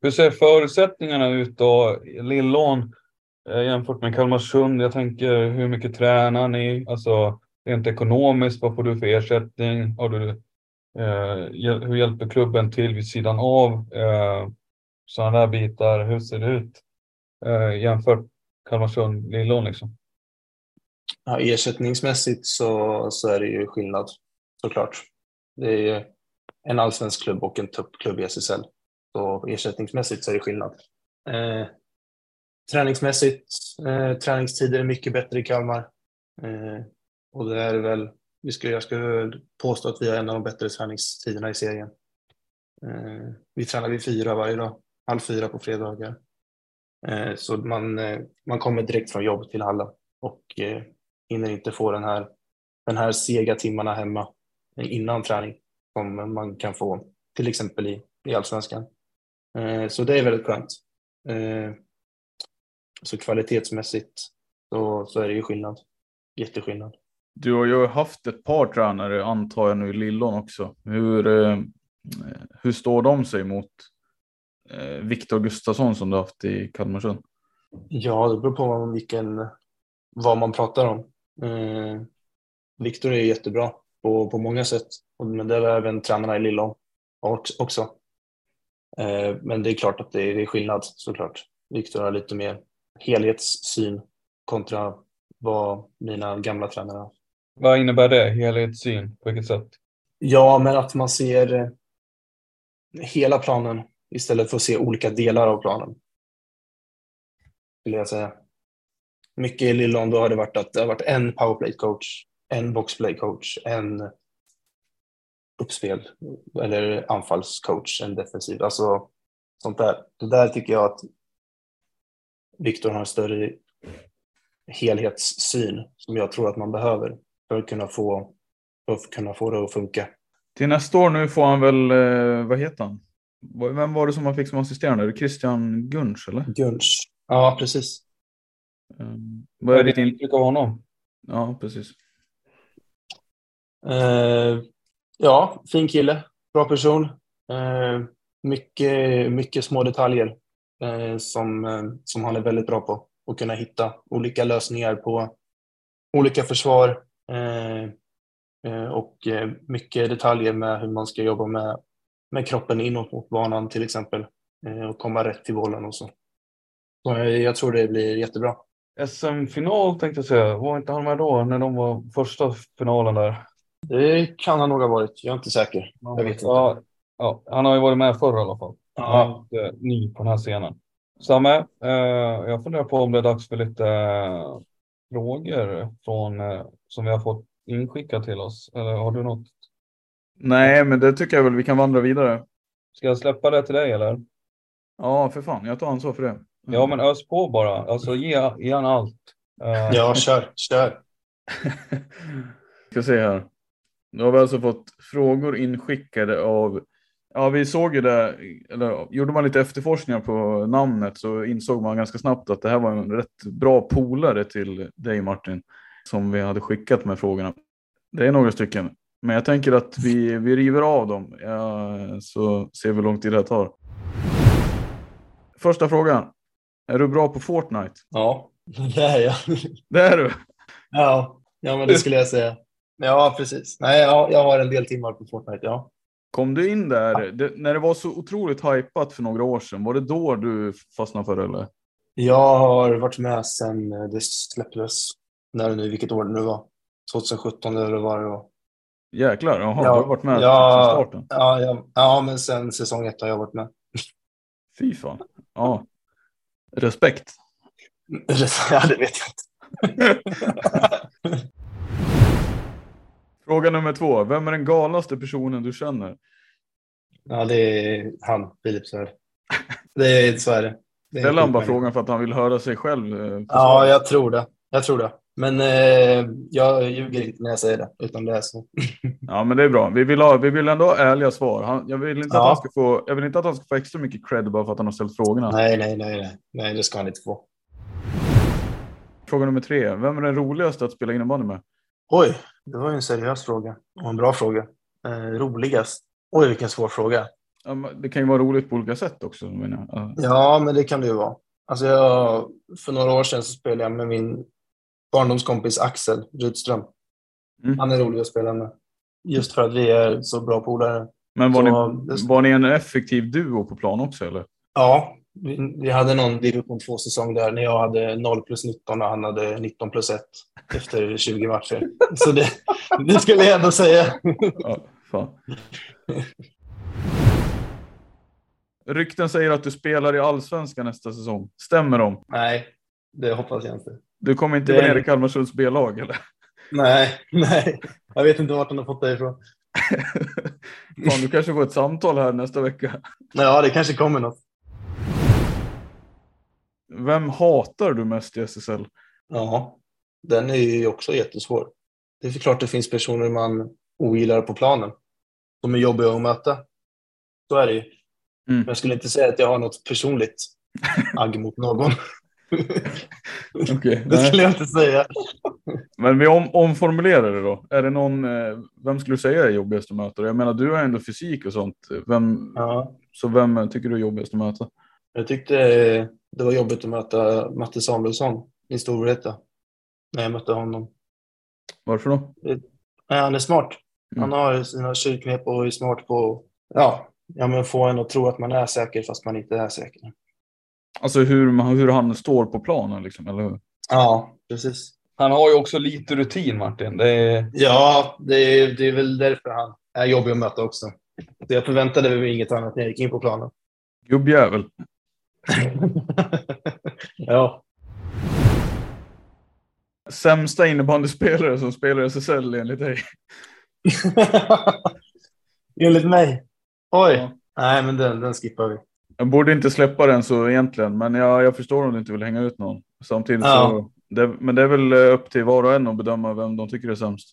Hur ser förutsättningarna ut då? Lillån eh, jämfört med Kalmarsund. Jag tänker hur mycket tränar ni? Alltså rent ekonomiskt, vad får du för ersättning? Har du, eh, hur hjälper klubben till vid sidan av? Eh, sådana där bitar. Hur ser det ut eh, jämfört Kalmarsund, Lillån liksom? Ja, ersättningsmässigt så, så är det ju skillnad såklart. Det är en allsvensk klubb och en tuppklubb i SSL. Så ersättningsmässigt så är det skillnad. Eh, träningsmässigt, eh, träningstider är mycket bättre i Kalmar. Eh, och det är väl, vi skulle, jag skulle påstå att vi har en av de bättre träningstiderna i serien. Eh, vi tränar vid fyra varje dag, halv fyra på fredagar. Eh, så man, eh, man kommer direkt från jobb till hallen och eh, hinner inte få den här, den här sega timmarna hemma innan träning som man kan få till exempel i, i allsvenskan. Eh, så det är väldigt skönt. Eh, så kvalitetsmässigt så, så är det ju skillnad. Jätteskillnad. Du har ju haft ett par tränare antar jag nu i Lillon också. Hur, eh, hur står de sig mot Viktor Gustafsson som du haft i Kalmarsund? Ja, det beror på vilken, vad man pratar om. Viktor är jättebra på, på många sätt, men det var även tränarna i Lillon också. Eh, men det är klart att det är, skillnad såklart. Viktor har lite mer helhetssyn kontra vad mina gamla tränare har. Vad innebär det, helhetssyn? På vilket sätt? Ja, men att man ser eh, hela planen istället för att se olika delar av planen. Vill jag säga. Mycket i Lillon då har det varit att det har varit en powerplay coach, en boxplay coach, en uppspel eller anfallscoach, en defensiv. Alltså sånt där. Det där tycker jag att Viktor har en större helhetssyn som jag tror att man behöver för att kunna få, för att kunna få det att funka. Till nästa år nu får han väl, eh, vad heter han? Vem var det som han fick som assisterande? Christian Gunsch eller? Gunsch, ja precis. Um, vad är ditt intryck av honom? Ja, precis. Uh, ja, fin kille, bra person. Eh, mycket, mycket små detaljer eh, som, eh, som han är väldigt bra på. Att kunna hitta olika lösningar på olika försvar eh, eh, och mycket detaljer med hur man ska jobba med med kroppen inåt mot banan till exempel eh, och komma rätt till bollen och så. så jag tror det blir jättebra. SM-final tänkte jag säga, var inte han med då när de var första finalen där? Det kan han nog ha varit, jag är inte säker. Jag vet ja, inte. Ja, han har ju varit med förr i alla fall. Han är inte ny på den här scenen. Samme, eh, jag funderar på om det är dags för lite eh, frågor från, eh, som vi har fått inskickat till oss. Eller har du något Nej, men det tycker jag väl vi kan vandra vidare. Ska jag släppa det till dig eller? Ja, för fan. Jag tar ansvar för det. Mm. Ja, men ös på bara. Alltså ge, ge han allt. Uh... Ja, kör, kör. ska se här. Nu har vi alltså fått frågor inskickade av Ja, vi såg ju det, eller gjorde man lite efterforskningar på namnet så insåg man ganska snabbt att det här var en rätt bra polare till dig Martin, som vi hade skickat med frågorna. Det är några stycken. Men jag tänker att vi, vi river av dem ja, så ser vi hur lång tid det tar. Första frågan. Är du bra på Fortnite? Ja, det är jag. Det är du? Ja, ja men det skulle jag säga. Ja, precis. Nej, ja, jag har en del timmar på Fortnite, ja. Kom du in där ja. det, när det var så otroligt hypat för några år sedan? Var det då du fastnade för det eller? Jag har varit med sedan det släpptes. När nu, vilket år det nu var. 2017 eller vad det var. Jäklar, jaha, ja, du har varit med ja, sedan starten? Ja, ja, ja, men sen säsong ett har jag varit med. Fy fan. Ja. Respekt. Ja, det vet jag inte. Fråga nummer två. Vem är den galnaste personen du känner? Ja, det är han, Filip Svärd. Det är, så är det. det Ställer han bara frågan för att han vill höra sig själv? Eh, ja, jag tror det. Jag tror det. Men eh, jag ljuger inte när jag säger det, utan det är så. ja, men det är bra. Vi vill, ha, vi vill ändå ha ärliga svar. Han, jag, vill inte ja. att han ska få, jag vill inte att han ska få extra mycket cred bara för att han har ställt frågorna. Nej, nej, nej, nej, nej det ska han inte få. Fråga nummer tre. Vem är den roligaste att spela innebandy med? Oj, det var ju en seriös fråga och en bra fråga. Eh, roligast? Oj, vilken svår fråga. Det kan ju vara roligt på olika sätt också. Menar. Ja, men det kan det ju vara. Alltså jag, för några år sedan så spelade jag med min barndomskompis Axel Rydström. Mm. Han är rolig att spela med. Just för att vi är så bra polare. Men var, så, ni, var ni en effektiv duo på plan också eller? Ja, Vi, hade någon division 2-säsong där när jag hade 0 plus 19 och han hade 19 plus 1 efter 20 matcher. Så det, det skulle jag ändå säga. Ja, fan. Rykten säger att du spelar i allsvenskan nästa säsong. Stämmer de? Nej, det hoppas jag inte. Du kommer inte Det- vara nere i Kalmarsunds B-lag eller? Nej, nej. Jag vet inte vart han har fått det ifrån. Fan, du kanske får ett samtal här nästa vecka. Ja, det kanske kommer något. Vem hatar du mest i SSL? Ja, den är ju också jättesvår. Det är klart det finns personer man ogillar på planen. De är jobbiga att möta. Så är det ju. Mm. Men jag skulle inte säga att jag har något personligt agg mot någon. Okej, Det nej. skulle jag inte säga. Men vi om, omformulerar det då. Är det någon, eh, vem skulle du säga är jobbigast att möta? Jag menar, du har ändå fysik och sånt. Vem, Ja, Så vem tycker du är jobbigast att möta? jag tyckte det var jobbigt att möta Matte Samuelsson i Storvreta. När jag mötte honom. Varför då? Nej, han är smart. Mm. Han har sina tjejknep och är smart på ja, ja, men få en att tro att man är säker fast man inte är säker. Alltså hur, man- hur han står på planen liksom, eller hur? Ja, precis. Han har ju också lite rutin Martin. Det är... Ja, det är, det är väl därför han är jobbig att möta också. Så jag förväntade mig inget annat när jag gick in på planen. Gubbjävel. ja. Sämsta innebandyspelare som spelar i SSL enligt dig? Enligt mig. Oj. Ja. Nej, men den, den skippar vi. Jag borde inte släppa den så egentligen, men jag, jag förstår om du inte vill hänga ut någon. Samtidigt så, Ja. det, men det är väl eh, upp till var och en att bedöma vem de tycker är sämst.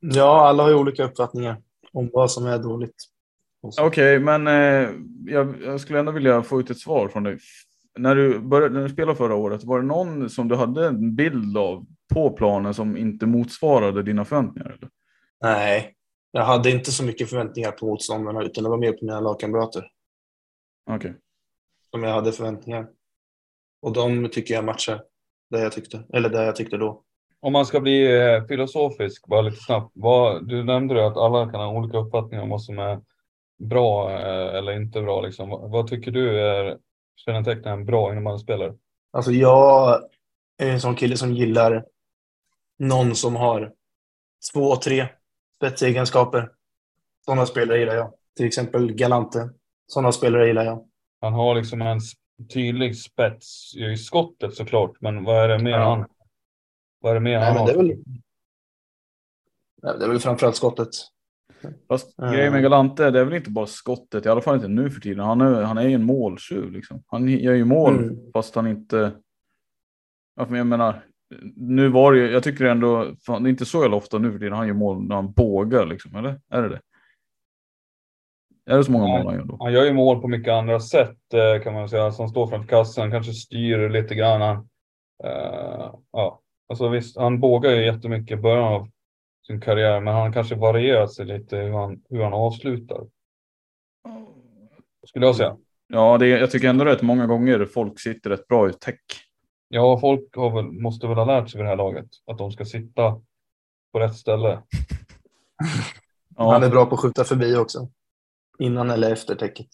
Ja, alla har ju olika uppfattningar om vad som är dåligt. Okej, men eh, jag, jag skulle ändå vilja få ut ett svar från dig. När du, började, när du spelade förra året, var det någon som du hade en bild av på planen som inte motsvarade dina förväntningar? Eller? Nej, jag hade inte så mycket förväntningar på motståndarna utan det var mer på mina lagkamrater Okej. som jag hade förväntningar. Och de tycker jag matchar det jag tyckte, eller det jag tyckte då. Om man ska bli eh, filosofisk, bara lite snabbt. Vad, du nämnde ju att alla kan ha olika uppfattningar om vad som är bra eh, eller inte bra. Liksom. Vad, tycker du är kännetecknar en bra innebandyspelare? Alltså jag är en sån kille som gillar någon som har två, tre spetsegenskaper. Sådana spelare gillar jag. Till exempel Galante. Sådana spelare gillar jag. Han har liksom en tydlig spets i skottet såklart, men vad är det mer Ja. han? Vad är det mer Nej, han men har? det, är väl, Nej, det är väl framförallt skottet. Fast Mm. grejen med Galante, det är väl inte bara skottet, i alla fall inte nu för tiden. Han är, han är ju en måltjuv liksom. Han gör ju mål Mm. fast han inte... Jag menar, nu var det ju, jag tycker ändå, fan, det är inte så jävla ofta nu för tiden han gör mål när han bågar liksom, eller? Är det det? Är det så många mål han gör då? Han gör ju mål på mycket andra sätt eh, kan man säga. Som står framför kassan, kanske styr lite grann. Han, eh, ja, alltså visst, han bågar ju jättemycket i början av sin karriär, men han kanske varierar sig lite hur han, hur han avslutar. Skulle jag säga. Ja, det, jag tycker ändå rätt många gånger folk sitter rätt bra i tech. Ja, folk har väl, måste väl ha lärt sig vid det här laget att de ska sitta på rätt ställe. Ja, Han är bra på att skjuta förbi också. Innan eller efter täcket.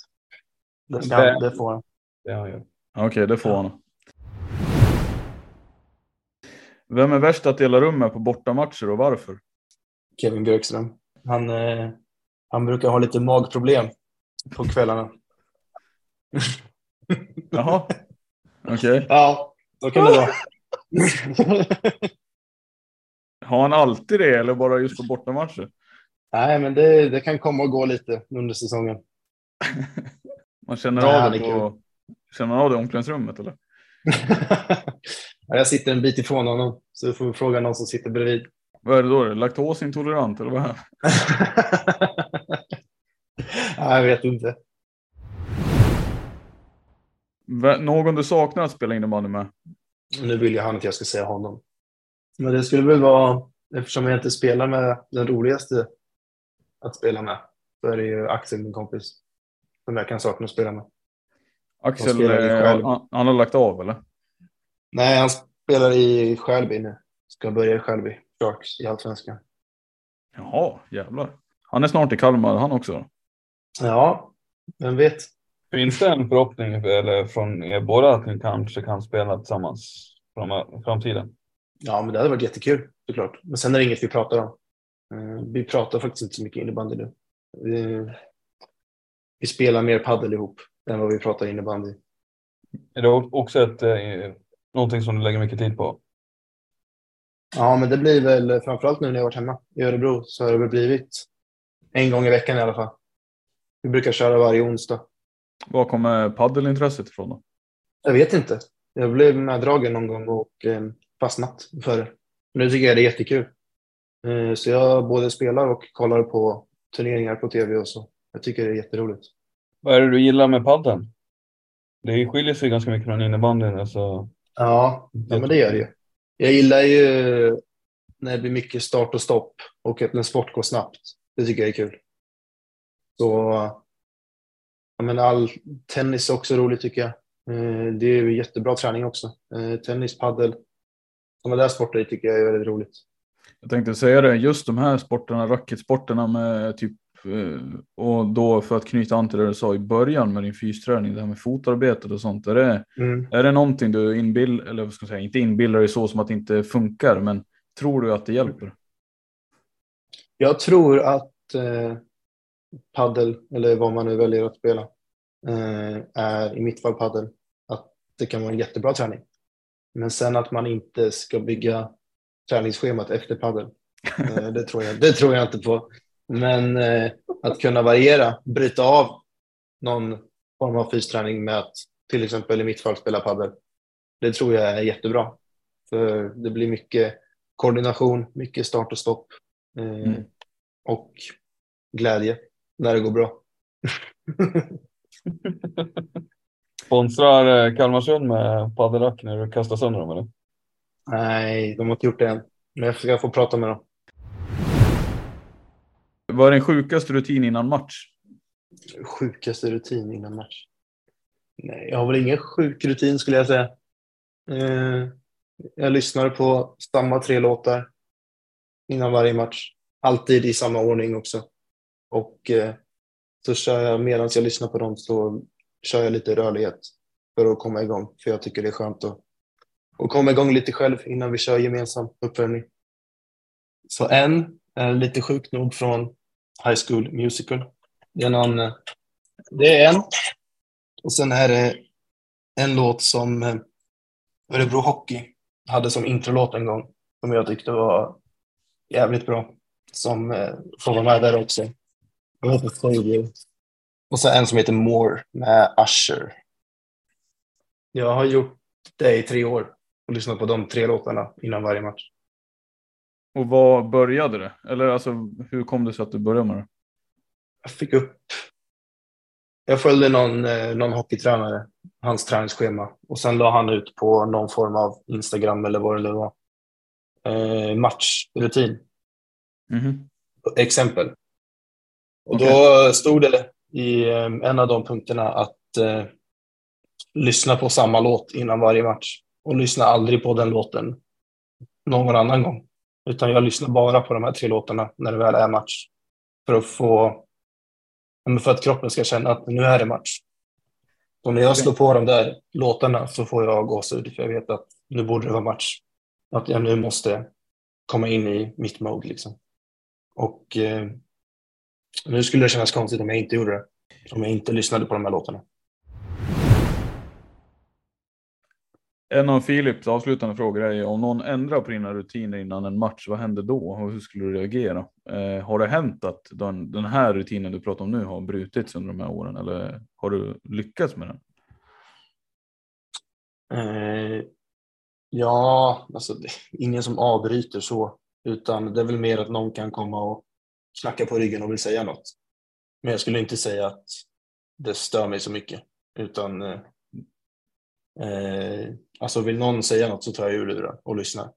Det, ska han, det får han. Det han gör. Okej, det får han. Vem är värst att dela rum med på bortamatcher och varför? Kevin Björkström. Han, eh, han brukar ha lite magproblem på kvällarna. Jaha, okej. Ja, så kan det vara. Har han alltid det eller bara just på bortamatcher? Nej, men det, det kan komma och gå lite under säsongen. Man känner Nej, av det på känner av det i omklädningsrummet eller? Ja, jag sitter en bit ifrån honom, så du får fråga någon som sitter bredvid. Vad är det då? Laktosintolerant eller vad? är det? ja, jag vet inte. Någon du saknar att spela innebandy med? Nu vill jag han att jag ska säga honom. Men det skulle väl vara, eftersom jag inte spelar med den roligaste att spela med, så är det ju Axel, min kompis, som jag kan sakna att spela med. Axel, ju eh, han, han har lagt av eller? Nej, han spelar i Skälby nu. Ska börja i Skälby Sharks i Allsvenskan. Jaha, jävlar. Han är snart i Kalmar han också. Ja, vem vet. Finns det en förhoppning eller från er båda att ni kanske kan spela tillsammans i framtiden? Ja, men det hade varit jättekul såklart. Men sen är det inget vi pratar om. Eh, vi pratar faktiskt inte så mycket innebandy nu. Vi, vi spelar mer paddel ihop än vad vi pratar innebandy. Är det också ett, eh, någonting som du lägger mycket tid på? Ja, men det blir väl framförallt nu när jag varit hemma i Örebro så har det väl blivit en gång i veckan i alla fall. Vi brukar köra varje onsdag. Var kommer paddelintresset ifrån då? Jag vet inte. Jag blev meddragen någon gång och eh, fastnat för det. Nu tycker jag det är jättekul. Eh, så jag både spelar och kollar på turneringar på tv och så. Jag tycker det är jätteroligt. Vad är det du gillar med padden? Det skiljer sig ganska mycket från innebandyn. Alltså... Ja, ja, men det gör det ju. Jag gillar ju när det blir mycket start och stopp och att en sport går snabbt. Det tycker jag är kul. Så ja, men all tennis är också roligt tycker jag. Eh, det är jättebra träning också. Eh, tennis, paddel, sådana där sporter tycker jag är väldigt roligt. Jag tänkte säga det, just de här sporterna, racketsporterna med typ och då för att knyta an till det du sa i början med din fysträning, det här med fotarbetet och sånt. Är det, mm. är det någonting du inbillar, eller vad ska jag säga, inte inbillar dig så som att det inte funkar, men tror du att det hjälper? Jag tror att eh, paddel, eller vad man nu väljer att spela, eh, är i mitt fall paddel, att det kan vara en jättebra träning. Men sen att man inte ska bygga träningsschemat efter padel. Eh, det, tror jag, det tror jag inte på. Men eh, att kunna variera, bryta av någon form av fysträning med att till exempel i mitt fall spela padel. Det tror jag är jättebra. För det blir mycket koordination, mycket start och stopp eh, mm. och glädje när det går bra. Sponsrar eh, Kalmarsund med padelrack när du kastar sönder dem eller? Nej, de har inte gjort det än. Men jag ska få prata med dem. Vad är din sjukaste rutin innan match? Sjukaste rutin innan match? Nej, jag har väl ingen sjuk rutin skulle jag säga. Eh, jag lyssnar på samma tre låtar innan varje match. Alltid i samma ordning också. Och eh, så kör jag, medan jag lyssnar på dem så kör jag lite rörlighet för att komma igång. För jag tycker det är skönt att, att komma igång lite själv innan vi kör gemensam uppvärmning. Så en är lite sjukt nog från High School Musical. Det är, någon, det är en. Och sen är det en låt som eh, Örebro Hockey hade som introlåt en gång. Som jag tyckte var jävligt bra. Som eh, får vara med där också. Och så en som heter More med Usher. Jag har gjort det i tre år och lyssnat på de tre låtarna innan varje match. Och vad började det? Eller alltså, hur kom det sig att du började med det? Jag fick upp. Jag följde någon, eh, någon hockeytränare, hans träningsschema och sen la han ut på någon form av Instagram eller vad det nu var. Eh, matchrutin. Mm -hmm. Exempel. Och okay. då stod det i eh, en av de punkterna att eh, lyssna på samma låt innan varje match och lyssna aldrig på den låten någon annan gång. Utan jag lyssnar bara på de här tre låtarna när det väl är match. För att få, för att kroppen ska känna att nu är det match. Och när jag slår på de där låtarna så får jag gåshud för jag vet att nu borde det vara match. Att jag nu måste komma in i mitt mode liksom. Och eh, nu skulle det kännas konstigt om jag inte gjorde det. Om jag inte lyssnade på de här låtarna. En av Philips avslutande frågor är om någon ändrar på dina rutiner innan en match, vad händer då och hur skulle du reagera? Eh, har det hänt att den, den, här rutinen du pratar om nu har brutits under de här åren eller har du lyckats med den? Eh, ja, alltså det, ingen som avbryter så, utan det är väl mer att någon kan komma och knacka på ryggen och vill säga något. Men jag skulle inte säga att det stör mig så mycket, utan eh, eh, alltså vill någon säga något så tar jag ur det och lyssnar.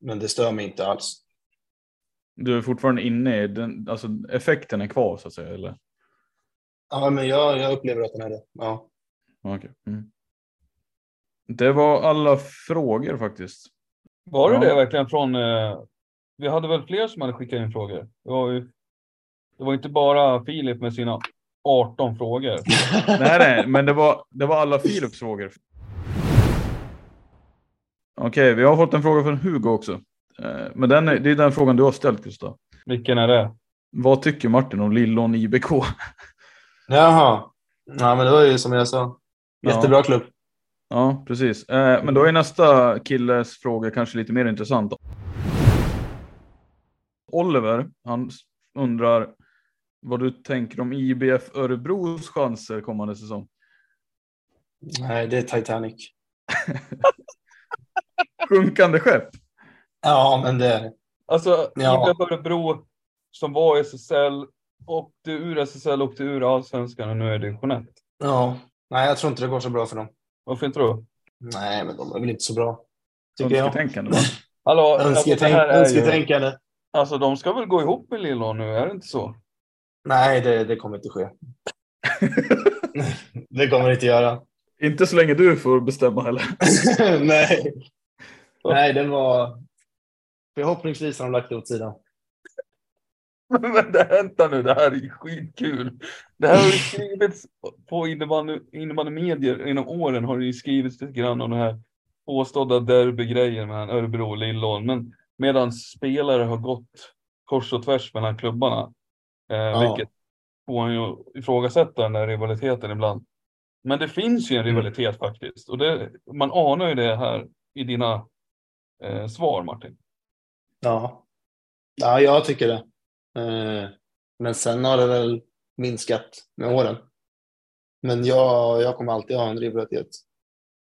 Men det stör mig inte alls. Du är fortfarande inne i den, alltså effekten är kvar så att säga, eller? Ja, men jag, jag upplever att den är det. Ja. Okay. Mm. Det var alla frågor faktiskt. Var det ja. det verkligen från eh, vi hade väl fler som hade skickat in frågor. Det var, ju, det var inte bara Filip med sina 18 frågor. nej, nej, men det var, det var alla Philips frågor. Okej, okay, vi har fått en fråga från Hugo också. Eh, men den är, det är den frågan du har ställt Gustav. Vilken är det? Vad tycker Martin om Lillon IBK? Jaha. Ja, men det var ju som jag sa. Jättebra ja. klubb. Ja, precis. Eh, men då är nästa killes fråga kanske lite mer intressant. Oliver, han undrar vad du tänker om IBF Örebros chanser kommande säsong? Nej, det är Titanic. Sjunkande skepp? Ja, men det är Alltså, ja. IBF Örebro som var SSL, åkte ur SSL, åkte ur allsvenskan och nu är det Jeanette. Ja, nej jag tror inte det går så bra för dem. Varför inte då? Nej, men de är väl inte så bra. Tycker Önsketänkande va? Hallå, Önsketänk alltså, önsketänkande. Ju... Alltså de ska väl gå ihop med Lillon nu, är det inte så? Nej, det, det kommer inte ske. det kommer det inte göra. Inte så länge du får bestämma heller. Nej. Nej, den var... Förhoppningsvis har de lagt det åt sidan. Men det, vänta nu, det här är skitkul. Det här har ju skrivits på innebandy, innebandymedier genom åren har det skrivits lite grann om det här påstådda derbygrejen mellan Örebro och Lillån. Men medan spelare har gått kors och tvärs mellan klubbarna. Eh, ja. Vilket får en ju ifrågasätta den där rivaliteten ibland. Men det finns ju en mm. rivalitet mm. faktiskt. Och det, man anar ju det här i dina eh, svar Martin. Ja. ja, jag tycker det. Eh, men sen har det väl minskat med åren. Men jag, jag kommer alltid ha en rivalitet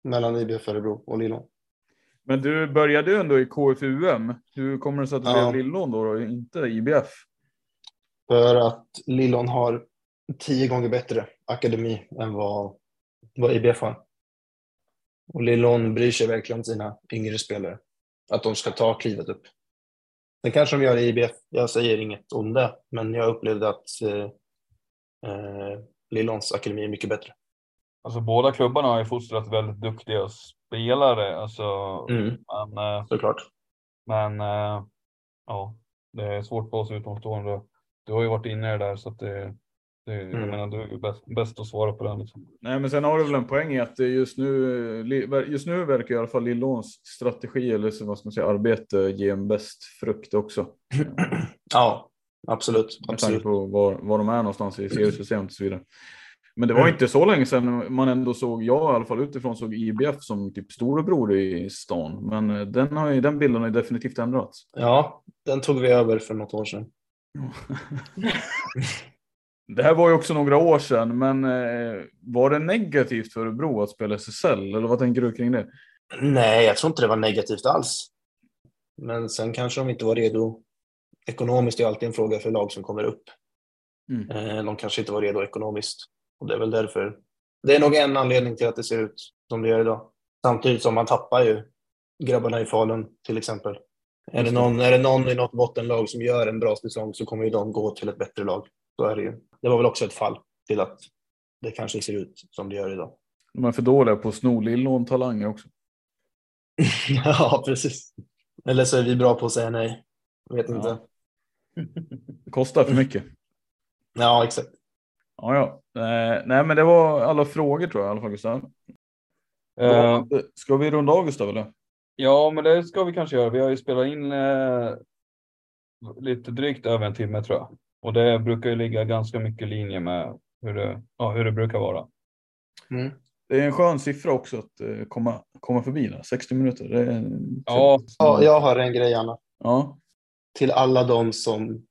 mellan IBF Örebro och Lillån. Men du började ju ändå i KFUM. Hur kommer det sig att det ja. blev Lillån då och inte IBF? För att Lillån har tio gånger bättre akademi än vad, vad IBF har. Och Lillån bryr sig verkligen om sina yngre spelare. Att de ska ta klivet upp. Sen kanske de gör det i IBF. Jag säger inget om det, men jag upplevde att eh, eh, Lillons akademi är mycket bättre. Alltså båda klubbarna har ju fostrat väldigt duktiga spelare. Alltså, mm. men, eh, Såklart. Men eh, ja, det är svårt på oss utomstående. Du har ju varit inne i det där så att det, det, mm. Jag menar, du är bäst, bäst att svara på den. Liksom. Nej, men sen har du väl en poäng i att just nu, just nu verkar i alla fall Lillåns strategi eller vad ska man säga, arbete ge en bäst frukt också. Ja, absolut. Med tanke på var, var de är någonstans i seriesystemet och så vidare. Men det var mm. inte så länge sedan man ändå såg, jag i alla fall utifrån såg IBF som typ storebror i stan. Men den, har ju, den bilden har ju definitivt ändrats. Ja, den tog vi över för något år sedan. Det här var ju också några år sedan, men eh, var det negativt för Örebro att spela SSL? Eller vad tänker du kring det? Nej, jag tror inte det var negativt alls. Men sen kanske de inte var redo. Ekonomiskt är alltid en fråga för lag som kommer upp. Mm. Eh, de kanske inte var redo ekonomiskt. Och det är väl därför. Det är nog en anledning till att det ser ut som det gör idag. Samtidigt som man tappar ju grabbarna i Falun till exempel. Är det, någon, är det någon i något bottenlag som gör en bra säsong så kommer ju de gå till ett bättre lag. Så är det ju. Det var väl också ett fall till att det kanske ser ut som det gör idag. De är för dåliga på att sno lillån-talanger också. ja, precis. Eller så är vi bra på att säga nej. Jag vet ja. inte. Det kostar för mycket. Ja, exakt. Ja, ja. Eh, nej, men det var alla frågor tror jag i alla fall, Gustav. Uh, ska vi runda av Gustav eller? Ja, men det ska vi kanske göra. Vi har ju spelat in eh, lite drygt över en timme tror jag. Och det brukar ju ligga ganska mycket i linje med hur det, ja, hur det brukar vara. Mm. Det är en skön siffra också att uh, komma, komma förbi där. 60 minuter. Det är, ja. ja, jag har en grej Anna. Ja. Till alla de som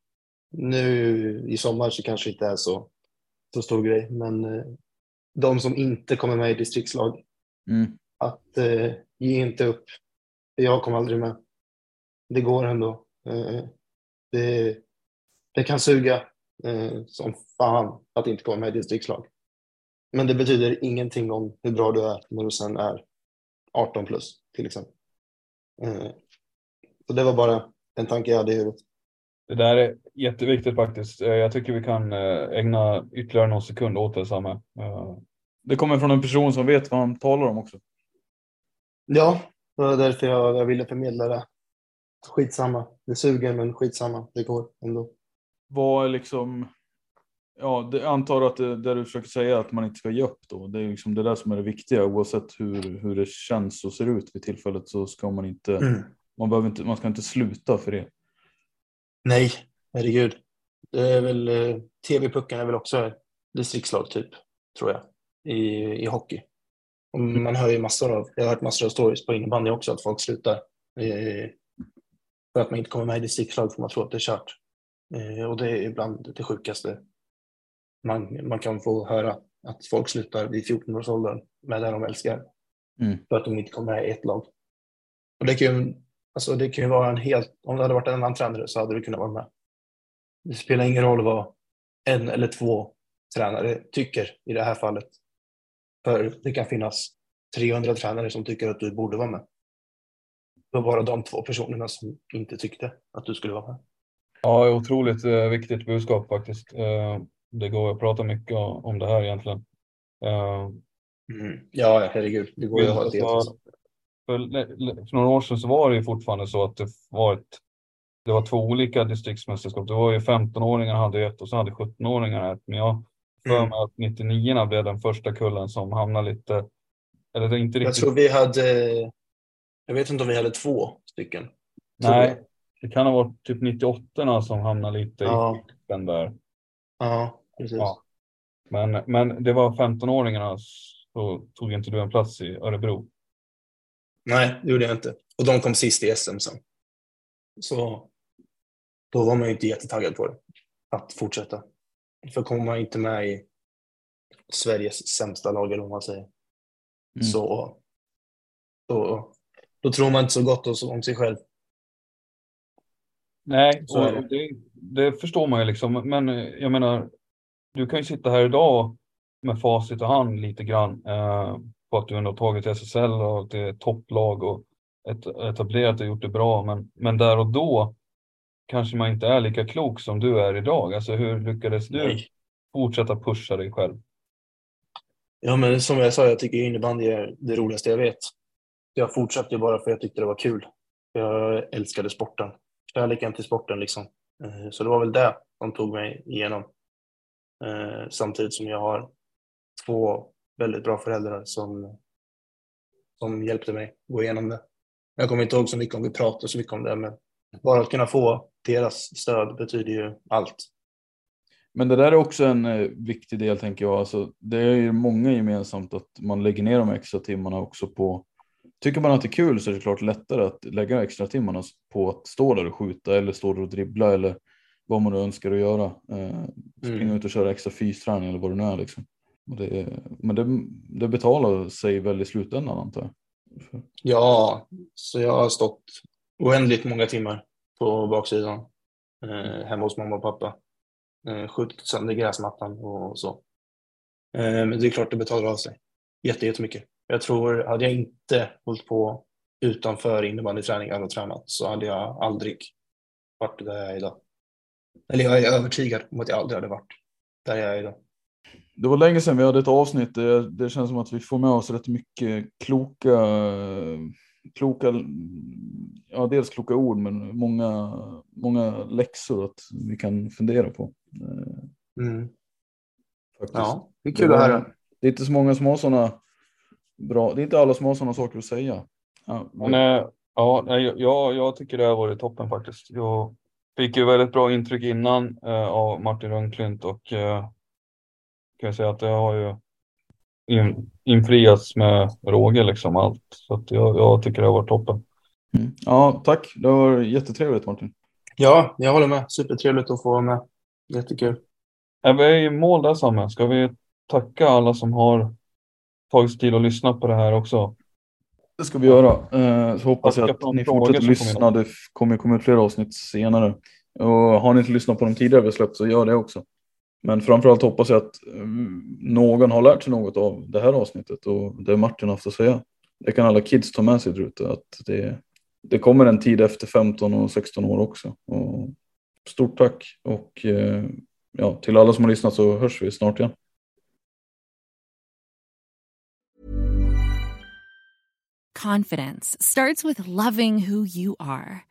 nu i sommar så kanske inte är så, så stor grej, men uh, de som inte kommer med i distriktslag. Mm. Att uh, ge inte upp. Jag kommer aldrig med. Det går ändå. det, det kan suga eh, som fan att inte komma med i distriktslag. Men det betyder ingenting om hur bra du är när du sen är 18 plus till exempel. Eh, så det var bara en tanke jag hade i huvudet. Det där är jätteviktigt faktiskt. Eh, jag tycker vi kan eh, ägna ytterligare någon sekund åt det samma. Eh, det kommer från en person som vet vad han talar om också. Ja, det var därför jag, jag ville förmedla det. Skitsamma. Det suger men skitsamma. Det går ändå vad liksom Ja, det, jag antar att det, det du försöker säga att man inte ska ge upp då. Det är liksom det där som är det viktiga. Oavsett hur, hur det känns och ser ut vid tillfället så ska man inte, mm. man, behöver inte, man ska inte sluta för det. Nej, herregud. Det är väl, eh, TV-pucken är väl också distriktslag typ, tror jag, i, i hockey. Och man hör ju massor av, jag har hört massor av stories på innebandy också, att folk slutar. Eh, för att man inte kommer med i distriktslag får man tro att det är kört. Eh, och det är ibland det sjukaste man, man kan få höra. Att folk slutar vid 14 års ålder med det de älskar. Mm. För att de inte kommer med i ett lag. Och det kan ju, alltså det kan ju vara en helt, om det hade varit en annan tränare så hade det kunnat vara med. Det spelar ingen roll vad en eller två tränare tycker i det här fallet. För det kan finnas 300 tränare som tycker att du borde vara med. Det var bara de två personerna som inte tyckte att du skulle vara med. Ja, otroligt eh, viktigt budskap faktiskt. Eh, det går att prata mycket om det här egentligen. Eh, mm. Ja, herregud, det går ju att ha det. För, för några år sedan så var det ju fortfarande så att det var ett det var två olika distriktsmästerskap. Det var ju 15-åringar hade ett och så hade 17-åringar ett. Men jag för mm. mig att 99 blev den första kullen som hamnade lite, eller inte riktigt. Jag tror vi hade, jag vet inte om vi hade två stycken. Nej, det kan ha varit typ 98 som hamnade lite ja. i den där. Ja, precis. Ja. Men, men det var 15-åringarna så tog inte du en plats i Örebro. Nej, det gjorde jag inte. Och de kom sist i SM sen. Så då var man ju inte jättetaggad på det. Att fortsätta. För kommer man inte med i Sveriges sämsta lag, eller vad man säger, mm. så då, då tror man inte så gott om sig själv. Nej, så det. Det, det. förstår man ju liksom. Men jag menar, du kan ju sitta här idag med facit och hand lite grann eh, på att du ändå tagit SSL och det är topplag och ett, etablerat och gjort det bra. Men, men där och då kanske man inte är lika klok som du är idag. Alltså hur lyckades du Nej. fortsätta pusha dig själv? Ja, men som jag sa, jag tycker innebandy är det roligaste jag vet. Jag fortsatte bara för jag tyckte det var kul. Jag älskade sporten. Kärleken till sporten liksom. Eh, så det var väl det som tog mig igenom. Eh, samtidigt som jag har två väldigt bra föräldrar som, som hjälpte mig gå igenom det. Jag kommer inte ihåg så mycket om vi pratade så mycket om det, men bara att kunna få deras stöd betyder ju allt. Men det där är också en eh, viktig del tänker jag. Alltså, det är ju många gemensamt att man lägger ner de extra timmarna också på. Tycker man att det är kul så är det klart lättare att lägga extra timmarna på att stå där och skjuta eller stå där och dribbla eller vad man nu önskar att göra. Eh, springa mm. ut och köra extra fysträning eller vad det nu är liksom. Det, men det, det betalar sig väl i slutändan antar jag. Ja, så jag har stått oändligt många timmar på baksidan eh, hemma hos mamma och pappa. Eh, skjutit sönder gräsmattan och så. Eh, men det är klart det betalar av sig jättemycket. Jag tror, hade jag inte hållit på utanför innebandyträning, och tränat så hade jag aldrig varit där jag är idag. Eller jag är övertygad om att jag aldrig hade varit där jag är idag. Det var länge sedan vi hade ett avsnitt. Det, det känns som att vi får med oss rätt mycket kloka kloka, ja dels kloka ord men många, många läxor att vi kan fundera på. Eh, mm. Ja, det är kul det, att höra. Det är inte så många som har sådana bra, det är inte alla som har sådana saker att säga. Ja, men, ja jag, jag tycker det har varit toppen faktiskt. Jag fick ju väldigt bra intryck innan äh, av Martin Rönnklint och äh, kan jag säga att det har ju in, infriats med råge liksom allt. Så att jag, jag tycker det har varit toppen. Mm. Ja, tack. Det var jättetrevligt Martin. Ja, jag håller med. Supertrevligt att få vara med. Jättekul. Är vi i mål där Samme? Ska vi tacka alla som har tagit sig tid att lyssna på det här också? Det ska vi göra. Eh, så hoppas jag att ni fortsätter lyssna. Det kommer komma ut fler avsnitt senare. Och har ni inte lyssnat på de tidigare vi släppt så gör det också. Men framförallt hoppas jag att mm, någon har lärt sig något av det här avsnittet och det Martin har haft att säga. Det kan alla kids ta med sig där ute att det, det kommer en tid efter 15 och 16 år också. Och stort tack och eh, ja, till alla som har lyssnat så hörs vi snart igen. Confidence starts with loving who you are.